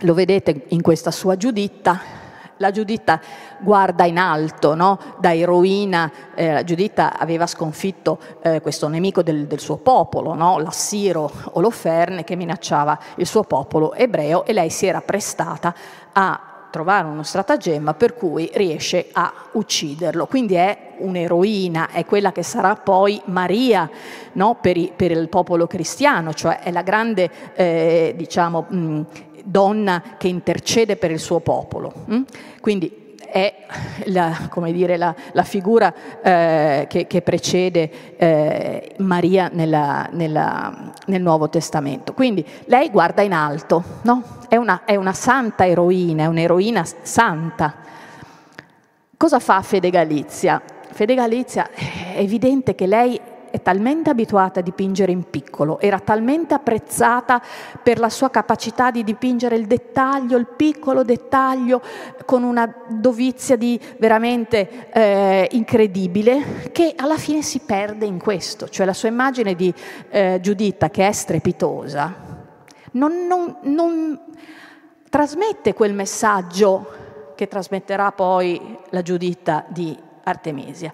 lo vedete in questa sua Giuditta, la Giuditta guarda in alto, no? da eroina, eh, Giuditta aveva sconfitto eh, questo nemico del, del suo popolo, no? l'assiro Oloferne che minacciava il suo popolo ebreo e lei si era prestata a trovare uno stratagemma per cui riesce a ucciderlo. Quindi è un'eroina, è quella che sarà poi Maria no? per, i, per, il popolo cristiano, cioè è la grande eh, diciamo, mh, donna che intercede per il suo popolo. Mm? Quindi è la, dire, la, la figura eh, che, che, precede eh, Maria nella, nella, nel Nuovo Testamento. Quindi lei guarda in alto, no? è, una, è una santa eroina, è un'eroina santa. Cosa fa Fede Galizia? Fede Galizia è evidente che lei è talmente abituata a dipingere in piccolo, era talmente apprezzata per la sua capacità di dipingere il dettaglio, il piccolo dettaglio, con una dovizia di veramente eh, incredibile, che alla fine si perde in questo, cioè la sua immagine di eh, Giuditta che è strepitosa, non, non, non trasmette quel messaggio che trasmetterà poi la Giuditta di Artemisia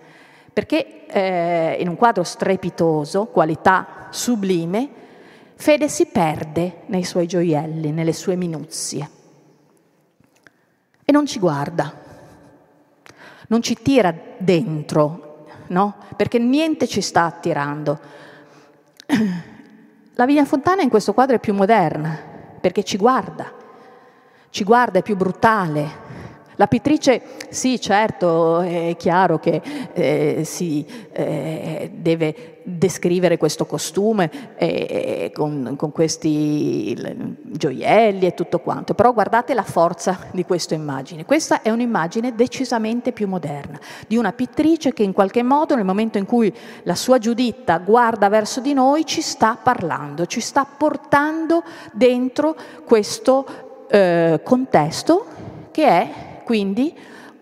perché eh, in un quadro strepitoso, qualità sublime, Fede si perde nei suoi gioielli, nelle sue minuzie e non ci guarda, non ci tira dentro, no? Perché niente ci sta attirando. La Vigna Fontana in questo quadro è più moderna, perché ci guarda, ci guarda, è più brutale, la pittrice, sì, certo, è chiaro che eh, si eh, deve descrivere questo costume eh, con, con, questi gioielli e tutto quanto, però guardate la forza di questa immagine. Questa è un'immagine decisamente più moderna, di una pittrice che in qualche modo nel momento in cui la sua Giuditta guarda verso di noi ci sta parlando, ci sta portando dentro questo eh, contesto che è quindi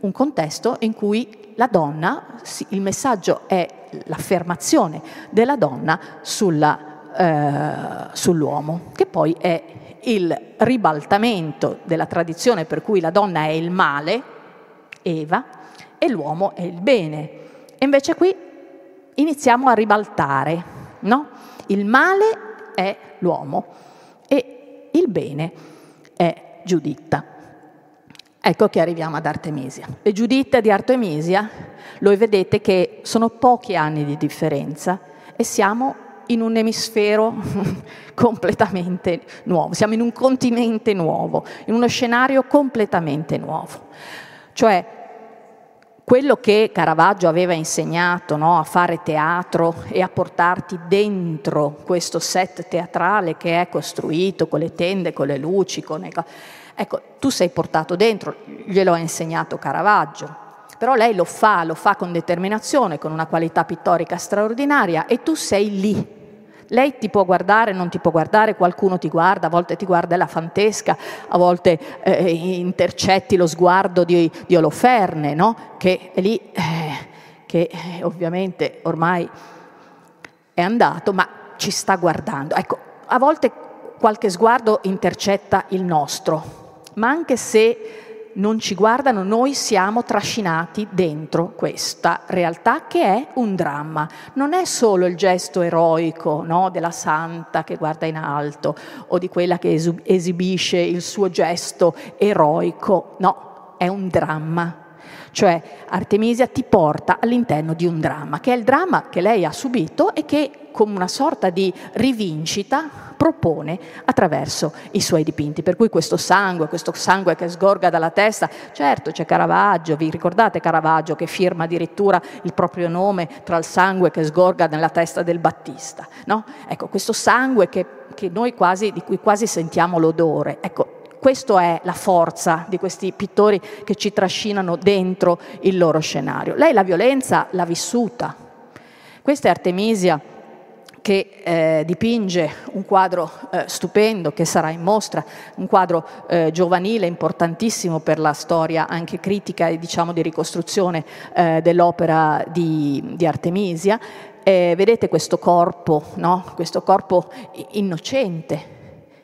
un contesto in cui la donna, il messaggio è l'affermazione della donna sulla, eh, sull'uomo, che poi è il ribaltamento della tradizione per cui la donna è il male, Eva, e l'uomo è il bene. E invece qui iniziamo a ribaltare, no? Il male è l'uomo e il bene è Giuditta. Ecco che arriviamo ad Artemisia. Le Giuditte di Artemisia, voi vedete che sono pochi anni di differenza e siamo in un emisfero completamente nuovo, siamo in un continente nuovo, in uno scenario completamente nuovo. Cioè, quello che Caravaggio aveva insegnato no, a fare teatro e a portarti dentro questo set teatrale che è costruito con le tende, con le luci, con le cose Ecco, tu sei portato dentro, glielo ha insegnato Caravaggio, però lei lo fa, lo fa con determinazione, con una qualità pittorica straordinaria e tu sei lì. Lei ti può guardare, non ti può guardare, qualcuno ti guarda, a volte ti guarda la fantesca, a volte eh, intercetti lo sguardo di, di Oloferne, no? che è lì, eh, che eh, ovviamente ormai è andato, ma ci sta guardando. Ecco, a volte qualche sguardo intercetta il nostro, ma anche se non ci guardano, noi siamo trascinati dentro questa realtà che è un dramma. Non è solo il gesto eroico no, della santa che guarda in alto o di quella che esibisce il suo gesto eroico, no, è un dramma. Cioè Artemisia ti porta all'interno di un dramma, che è il dramma che lei ha subito e che come una sorta di rivincita propone attraverso i suoi dipinti. Per cui questo sangue, questo sangue che sgorga dalla testa, certo c'è Caravaggio, vi ricordate Caravaggio che firma addirittura il proprio nome tra il sangue che sgorga nella testa del Battista, no? Ecco, questo sangue che, che noi quasi, di cui quasi sentiamo l'odore, ecco, questa è la forza di questi pittori che ci trascinano dentro il loro scenario. Lei la violenza l'ha vissuta. Questa è Artemisia che eh, dipinge un quadro eh, stupendo che sarà in mostra, un quadro eh, giovanile importantissimo per la storia anche critica e diciamo di ricostruzione eh, dell'opera di, di Artemisia. vedete questo corpo, no? questo corpo innocente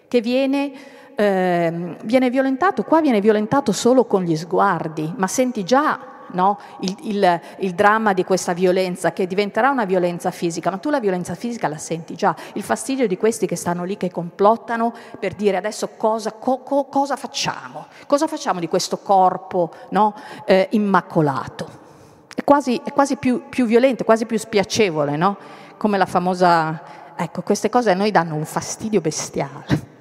che viene eh, viene violentato, qua viene violentato solo con gli sguardi, ma senti già no? il, il, il, dramma di questa violenza che diventerà una violenza fisica, ma tu la violenza fisica la senti già, il fastidio di questi che stanno lì, che complottano per dire adesso cosa, co, co, cosa facciamo, cosa facciamo di questo corpo no? eh, immacolato. È quasi, è quasi più, più, violento, quasi più spiacevole, no? come la famosa... Ecco, queste cose a noi danno un fastidio bestiale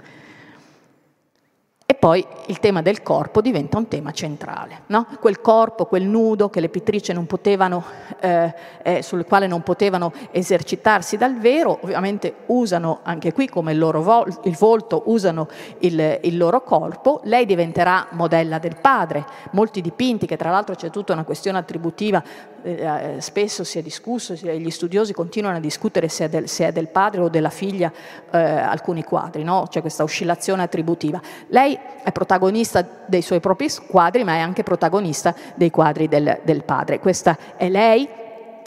poi il tema del corpo diventa un tema centrale. No? Quel corpo, quel nudo che le pittrice non potevano, eh, eh, sul quale non potevano esercitarsi dal vero, ovviamente usano anche qui come il loro vol- il volto, usano il, il, loro corpo. Lei diventerà modella del padre. Molti dipinti, che tra l'altro c'è tutta una questione attributiva, eh, spesso si è discusso, gli studiosi continuano a discutere se è del, se è del padre o della figlia eh, alcuni quadri, no? c'è questa oscillazione attributiva. Lei è protagonista dei suoi propri quadri, ma è anche protagonista dei quadri del, del padre. Questa è lei,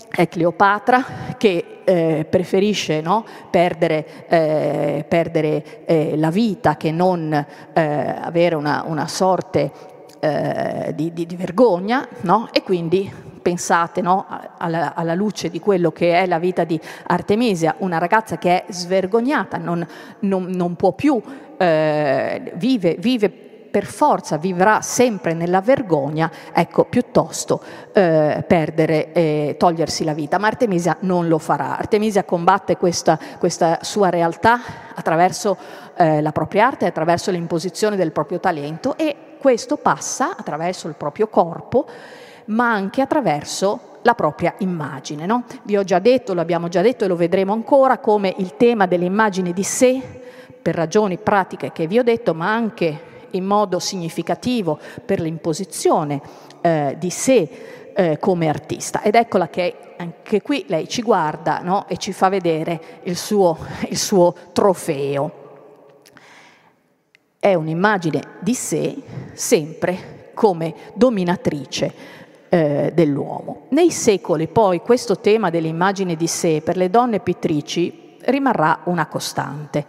è Cleopatra, che eh, preferisce no, perdere, eh, perdere eh, la vita che non eh, avere una, una sorte eh, di, di, di, vergogna, no? e quindi pensate no, alla, alla, luce di quello che è la vita di Artemisia, una ragazza che è svergognata, non, non, non può più, eh, vive, vive per forza vivrà sempre nella vergogna, ecco, piuttosto eh, perdere e togliersi la vita. Ma Artemisia non lo farà. Artemisia combatte questa, questa sua realtà attraverso eh, la propria arte, attraverso l'imposizione del proprio talento e questo passa attraverso il proprio corpo ma anche attraverso la propria immagine. No? Vi ho già detto, lo abbiamo già detto e lo vedremo ancora, come il tema dell'immagine di sé, per ragioni pratiche che vi ho detto, ma anche in modo significativo per l'imposizione eh, di sé eh, come artista. Ed eccola che anche qui lei ci guarda no? e ci fa vedere il suo, il suo trofeo. È un'immagine di sé sempre come dominatrice eh, dell'uomo. Nei secoli poi questo tema dell'immagine di sé per le donne pittrici rimarrà una costante.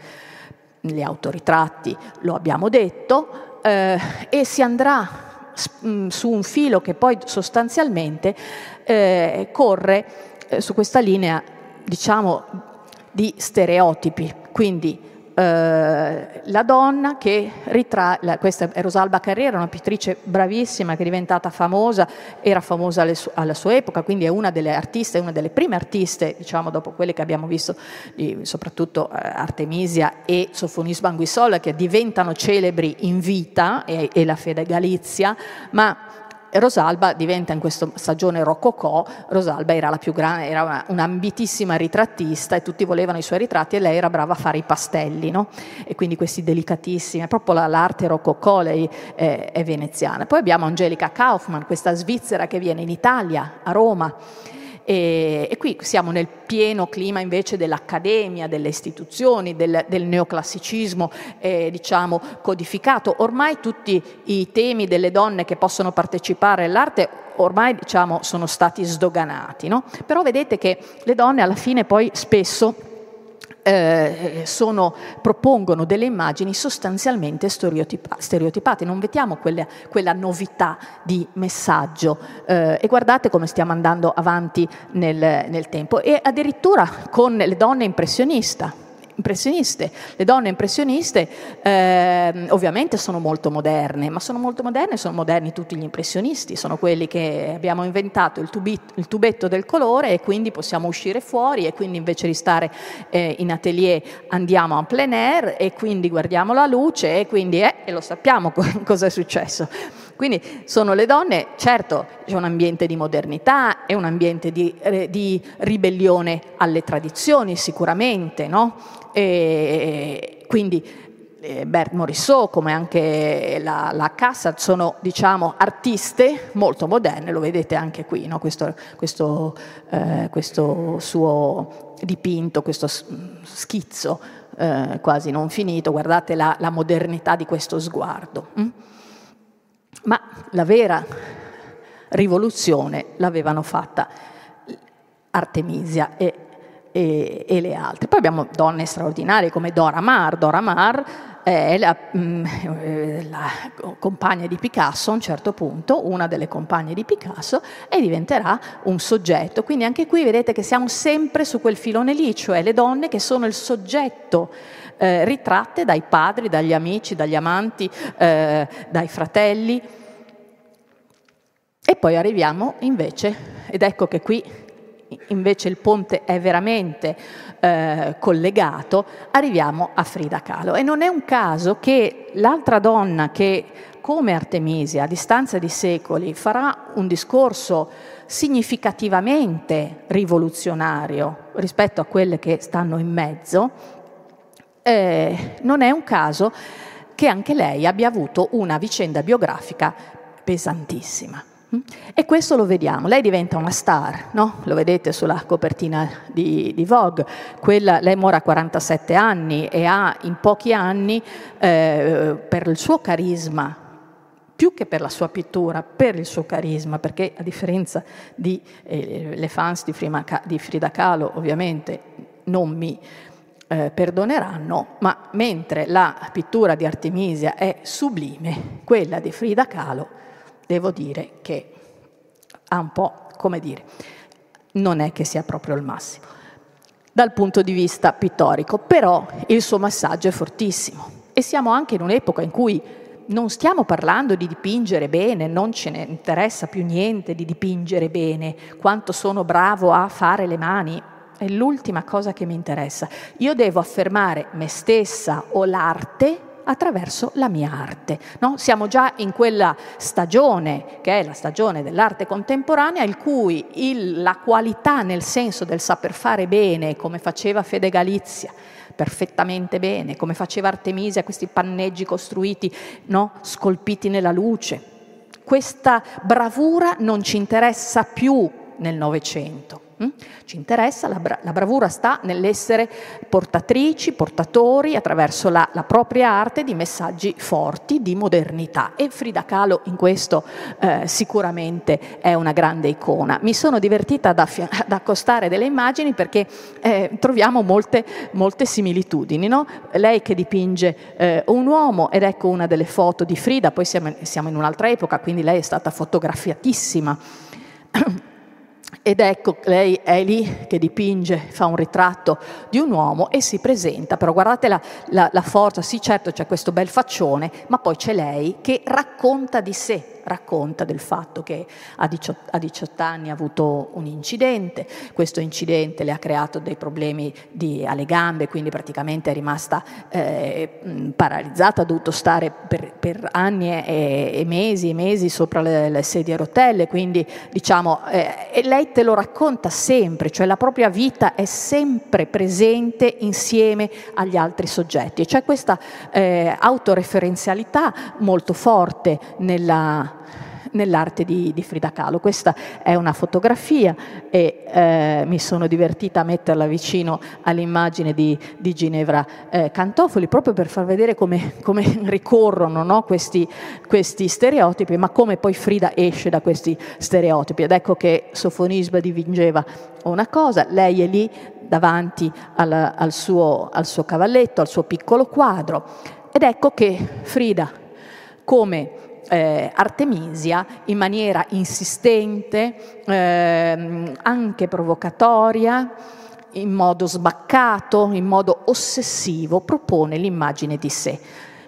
Gli autoritratti lo abbiamo detto eh, e si andrà mm, su un filo che poi sostanzialmente eh, corre eh, su questa linea diciamo di stereotipi, quindi eh, la donna che ritrae, questa è Rosalba Carriera, una pittrice bravissima che è diventata famosa, era famosa su, alla sua epoca, quindi è una delle artiste, una delle prime artiste, diciamo dopo quelle che abbiamo visto, soprattutto eh, Artemisia e Sofonis Banguisol, che diventano celebri in vita, e, e la Fede Galizia, ma Rosalba diventa in questa stagione rococò, Rosalba era la più grande, era una, un'ambitissima ritrattista e tutti volevano i suoi ritratti e lei era brava a fare i pastelli, no? E quindi questi delicatissimi, è proprio la, l'arte rococò, lei è, è veneziana. Poi abbiamo Angelica Kaufmann, questa svizzera che viene in Italia, a Roma, e, e, qui siamo nel pieno clima invece dell'accademia, delle istituzioni, del, del neoclassicismo eh, diciamo, codificato. Ormai tutti i temi delle donne che possono partecipare all'arte ormai diciamo, sono stati sdoganati, no? però vedete che le donne alla fine poi spesso eh, sono, propongono delle immagini sostanzialmente stereotipa- stereotipate, non vediamo quelle, quella novità di messaggio. Eh, e guardate come stiamo andando avanti nel, nel tempo. E addirittura con le donne impressioniste impressioniste. Le donne impressioniste eh, ovviamente sono molto moderne, ma sono molto moderne, sono moderni tutti gli impressionisti, sono quelli che abbiamo inventato il, tubit, il tubetto del colore e quindi possiamo uscire fuori e quindi invece di stare eh, in atelier andiamo a plein air e quindi guardiamo la luce e quindi eh, e lo sappiamo cosa è successo. Quindi sono le donne, certo c'è un ambiente di modernità, è un ambiente di, eh, di ribellione alle tradizioni sicuramente, no? E quindi eh, Bert Morisot come anche la, la Cassat sono diciamo, artiste molto moderne, lo vedete anche qui, no? questo, questo, eh, questo, suo dipinto, questo schizzo eh, quasi non finito, guardate la, la modernità di questo sguardo. Hm? Ma la vera rivoluzione l'avevano fatta Artemisia e, e, e, le altre. Poi abbiamo donne straordinarie come Dora Maar. Dora Maar è la, mm, eh, la, compagna di Picasso a un certo punto, una delle compagne di Picasso, e diventerà un soggetto. Quindi anche qui vedete che siamo sempre su quel filone lì, cioè le donne che sono il soggetto eh, ritratte dai padri, dagli amici, dagli amanti, eh, dai fratelli. E poi arriviamo invece, ed ecco che qui invece il ponte è veramente eh, collegato, arriviamo a Frida Kahlo. E non è un caso che l'altra donna che, come Artemisia, a distanza di secoli, farà un discorso significativamente rivoluzionario rispetto a quelle che stanno in mezzo, eh, non è un caso che anche lei abbia avuto una vicenda biografica pesantissima. E questo lo vediamo, lei diventa una star, no? lo vedete sulla copertina di, di Vogue, Quella, lei muore a 47 anni e ha in pochi anni, eh, per il suo carisma, più che per la sua pittura, per il suo carisma, perché a differenza di eh, fans di, Frima, di Frida Kahlo ovviamente non mi eh, perdoneranno, ma mentre la pittura di Artemisia è sublime, quella di Frida Kahlo devo dire che ha un po', come dire, non è che sia proprio il massimo dal punto di vista pittorico, però il suo massaggio è fortissimo e siamo anche in un'epoca in cui non stiamo parlando di dipingere bene, non ce ne interessa più niente di dipingere bene, quanto sono bravo a fare le mani, è l'ultima cosa che mi interessa. Io devo affermare me stessa o l'arte attraverso la mia arte. No? Siamo già in quella stagione, che è la stagione dell'arte contemporanea, in cui il, la qualità nel senso del saper fare bene, come faceva Fede Galizia, perfettamente bene, come faceva Artemisia, questi panneggi costruiti, no? scolpiti nella luce. Questa bravura non ci interessa più nel Novecento. Mm? Ci interessa, la, bra- la, bravura sta nell'essere portatrici, portatori attraverso la, la, propria arte di messaggi forti di modernità e Frida Kahlo in questo eh, sicuramente è una grande icona. Mi sono divertita ad, affia- ad accostare delle immagini perché eh, troviamo molte, molte similitudini. No? Lei che dipinge eh, un uomo ed ecco una delle foto di Frida, poi siamo, siamo in un'altra epoca, quindi lei è stata fotografiatissima ed ecco, lei è lì che dipinge, fa un ritratto di un uomo e si presenta, però guardate la, la, la forza, sì certo c'è questo bel faccione, ma poi c'è lei che racconta di sé, racconta del fatto che a 18, a 18, anni ha avuto un incidente, questo incidente le ha creato dei problemi di, alle gambe, quindi praticamente è rimasta eh, paralizzata, ha dovuto stare per, per anni e, e, mesi e mesi sopra le, le sedie a rotelle, quindi diciamo, eh, lei te lo racconta sempre, cioè la propria vita è sempre presente insieme agli altri soggetti. E c'è questa eh, autoreferenzialità molto forte nella, nell'arte di, di, Frida Kahlo. Questa è una fotografia e eh, mi sono divertita a metterla vicino all'immagine di, di Ginevra eh, Cantofoli proprio per far vedere come, come ricorrono no, questi, questi, stereotipi, ma come poi Frida esce da questi stereotipi. Ed ecco che Sofonisba dipingeva una cosa, lei è lì davanti al, al, suo, al suo cavalletto, al suo piccolo quadro, ed ecco che Frida, come eh, Artemisia in maniera insistente, eh, anche provocatoria, in modo sbaccato, in modo ossessivo, propone l'immagine di sé.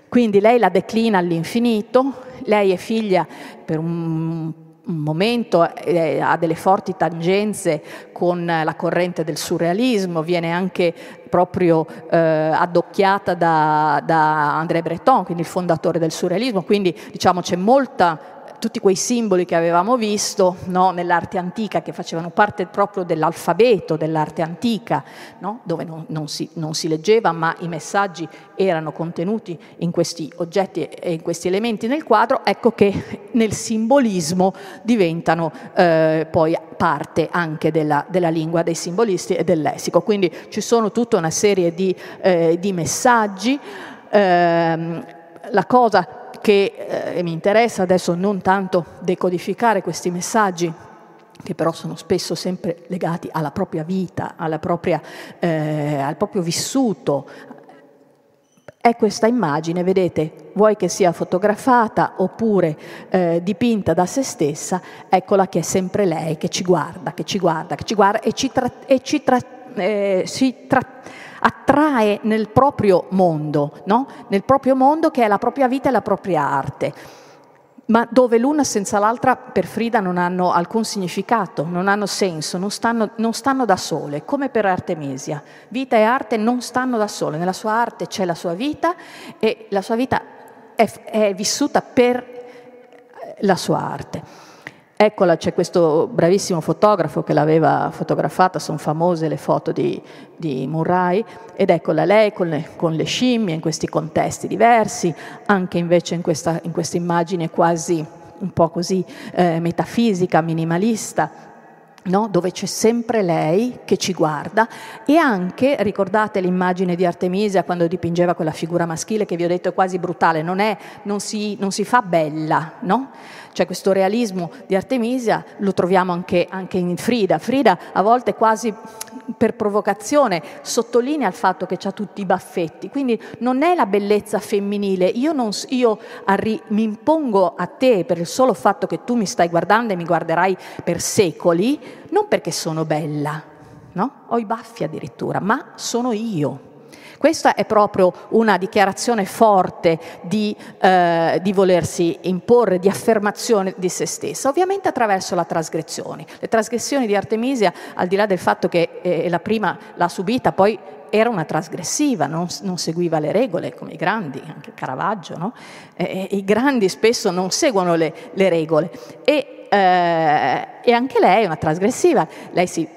Quindi lei la declina all'infinito, lei è figlia per un momento eh, ha delle forti tangenze con la corrente del surrealismo, viene anche proprio eh, addocchiata da, da André Breton, quindi il fondatore del surrealismo, quindi diciamo c'è molta tutti quei simboli che avevamo visto no, nell'arte antica, che facevano parte proprio dell'alfabeto dell'arte antica, no, dove non, non, si, non, si, leggeva, ma i messaggi erano contenuti in questi oggetti e in questi elementi nel quadro, ecco che nel simbolismo diventano eh, poi parte anche della, della, lingua dei simbolisti e del lessico. Quindi ci sono tutta una serie di, eh, di messaggi. Eh, la cosa che eh, mi interessa adesso non tanto decodificare questi messaggi, che però sono spesso sempre legati alla propria vita, alla propria, eh, al proprio vissuto. È questa immagine, vedete, vuoi che sia fotografata oppure eh, dipinta da se stessa, eccola che è sempre lei che ci guarda, che ci guarda, che ci guarda e ci, tra- e ci tra- eh, si tratta attrae nel proprio mondo, no? nel proprio mondo che è la propria vita e la propria arte. ma dove l'una senza l'altra per Frida non hanno alcun significato, non hanno senso, non stanno, non stanno, da sole, come per Artemisia. Vita e arte non stanno da sole, nella sua arte c'è la sua vita e la sua vita è, è vissuta per la sua arte. Eccola, c'è questo bravissimo fotografo che l'aveva fotografata, sono famose le foto di, di Murray, ed eccola lei con le, con le, scimmie in questi contesti diversi, anche invece in questa, in questa immagine quasi un po' così eh, metafisica, minimalista, No? dove c'è sempre lei che ci guarda e anche, ricordate l'immagine di Artemisia quando dipingeva quella figura maschile che vi ho detto è quasi brutale, non, è, non, si, non si, fa bella, no? Cioè questo realismo di Artemisia lo troviamo anche, anche in Frida. Frida a volte quasi per provocazione sottolinea il fatto che ha tutti i baffetti, quindi non è la bellezza femminile, io, non, io arri, mi impongo a te per il solo fatto che tu mi stai guardando e mi guarderai per secoli, non perché sono bella, no? ho i baffi addirittura, ma sono io. Questa è proprio una dichiarazione forte di, eh, di, volersi imporre, di affermazione di se stessa, ovviamente attraverso la trasgressione. Le trasgressioni di Artemisia, al di là del fatto che eh, la prima l'ha subita, poi era una trasgressiva, non, non, seguiva le regole come i grandi, anche Caravaggio, no? eh, i grandi spesso non seguono le, le regole. E eh, e anche lei è una trasgressiva, lei si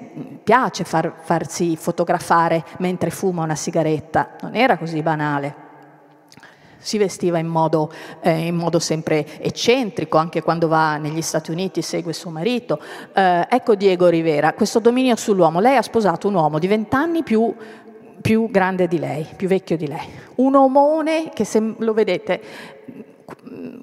piace far, farsi fotografare mentre fuma una sigaretta, non era così banale. Si vestiva in modo, eh, in modo sempre eccentrico, anche quando va negli Stati Uniti, segue suo marito. Eh, ecco Diego Rivera, questo dominio sull'uomo. Lei ha sposato un uomo di vent'anni più più grande di lei, più vecchio di lei. Un omone che se lo vedete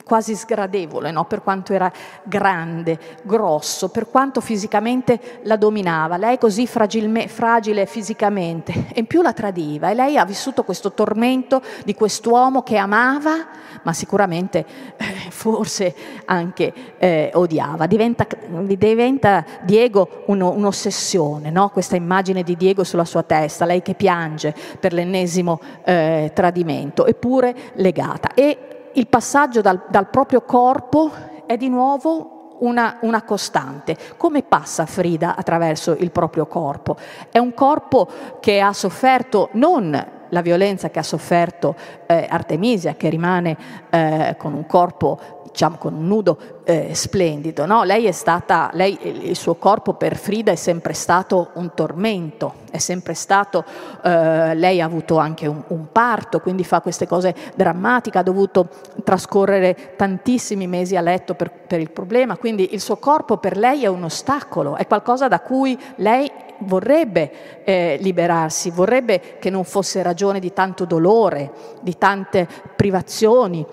quasi sgradevole, no? per quanto era grande, grosso, per quanto fisicamente la dominava, lei così fragile fisicamente, e in più la tradiva e lei ha vissuto questo tormento di quest'uomo che amava, ma sicuramente eh, forse anche eh, odiava. Diventa, diventa Diego uno, un'ossessione, no? questa immagine di Diego sulla sua testa, lei che piange per l'ennesimo eh, tradimento, eppure legata. E il passaggio dal, dal proprio corpo è di nuovo una, una, costante. Come passa Frida attraverso il proprio corpo? È un corpo che ha sofferto non la violenza che ha sofferto eh, Artemisia, che rimane eh, con un corpo diciamo con un nudo eh, splendido. No? Lei è stata, lei, il suo corpo per Frida è sempre stato un tormento, è sempre stato, eh, lei ha avuto anche un, un, parto, quindi fa queste cose drammatiche, ha dovuto trascorrere tantissimi mesi a letto per, per il problema, quindi il suo corpo per lei è un ostacolo, è qualcosa da cui lei vorrebbe eh, liberarsi, vorrebbe che non fosse ragione di tanto dolore, di tante privazioni.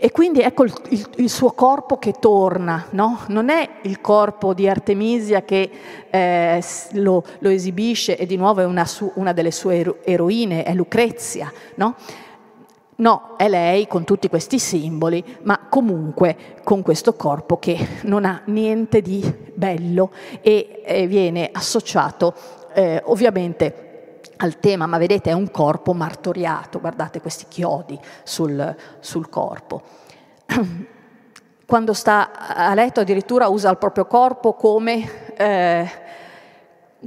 E quindi ecco il, il, il, suo corpo che torna, no? non è il corpo di Artemisia che eh, lo, lo, esibisce e di nuovo è una, su, una delle sue eroine, è Lucrezia, no? No, è lei con tutti questi simboli, ma comunque con questo corpo che non ha niente di bello e, e viene associato eh, ovviamente al tema, ma vedete è un corpo martoriato, guardate questi chiodi sul, sul corpo. Quando sta a letto addirittura usa il proprio corpo come, eh,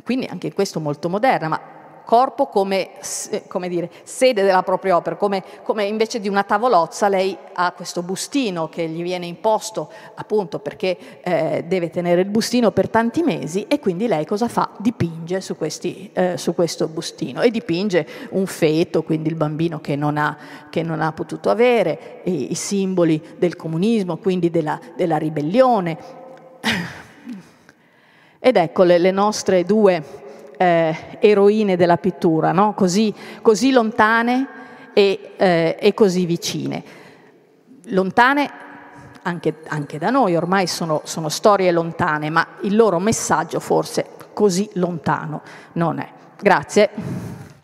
quindi anche questo molto moderna, ma corpo come, come dire, sede della propria opera, come, come, invece di una tavolozza lei ha questo bustino che gli viene imposto appunto perché eh, deve tenere il bustino per tanti mesi e quindi lei cosa fa? Dipinge su, questi, eh, su questo bustino e dipinge un feto, quindi il bambino che non ha, che non ha potuto avere, i, i, simboli del comunismo, quindi della, della ribellione. Ed ecco le, le nostre due eh, eroine della pittura, no? così, così, lontane e, eh, e, così vicine. Lontane anche, anche da noi, ormai sono, sono storie lontane, ma il loro messaggio forse così lontano non è. Grazie.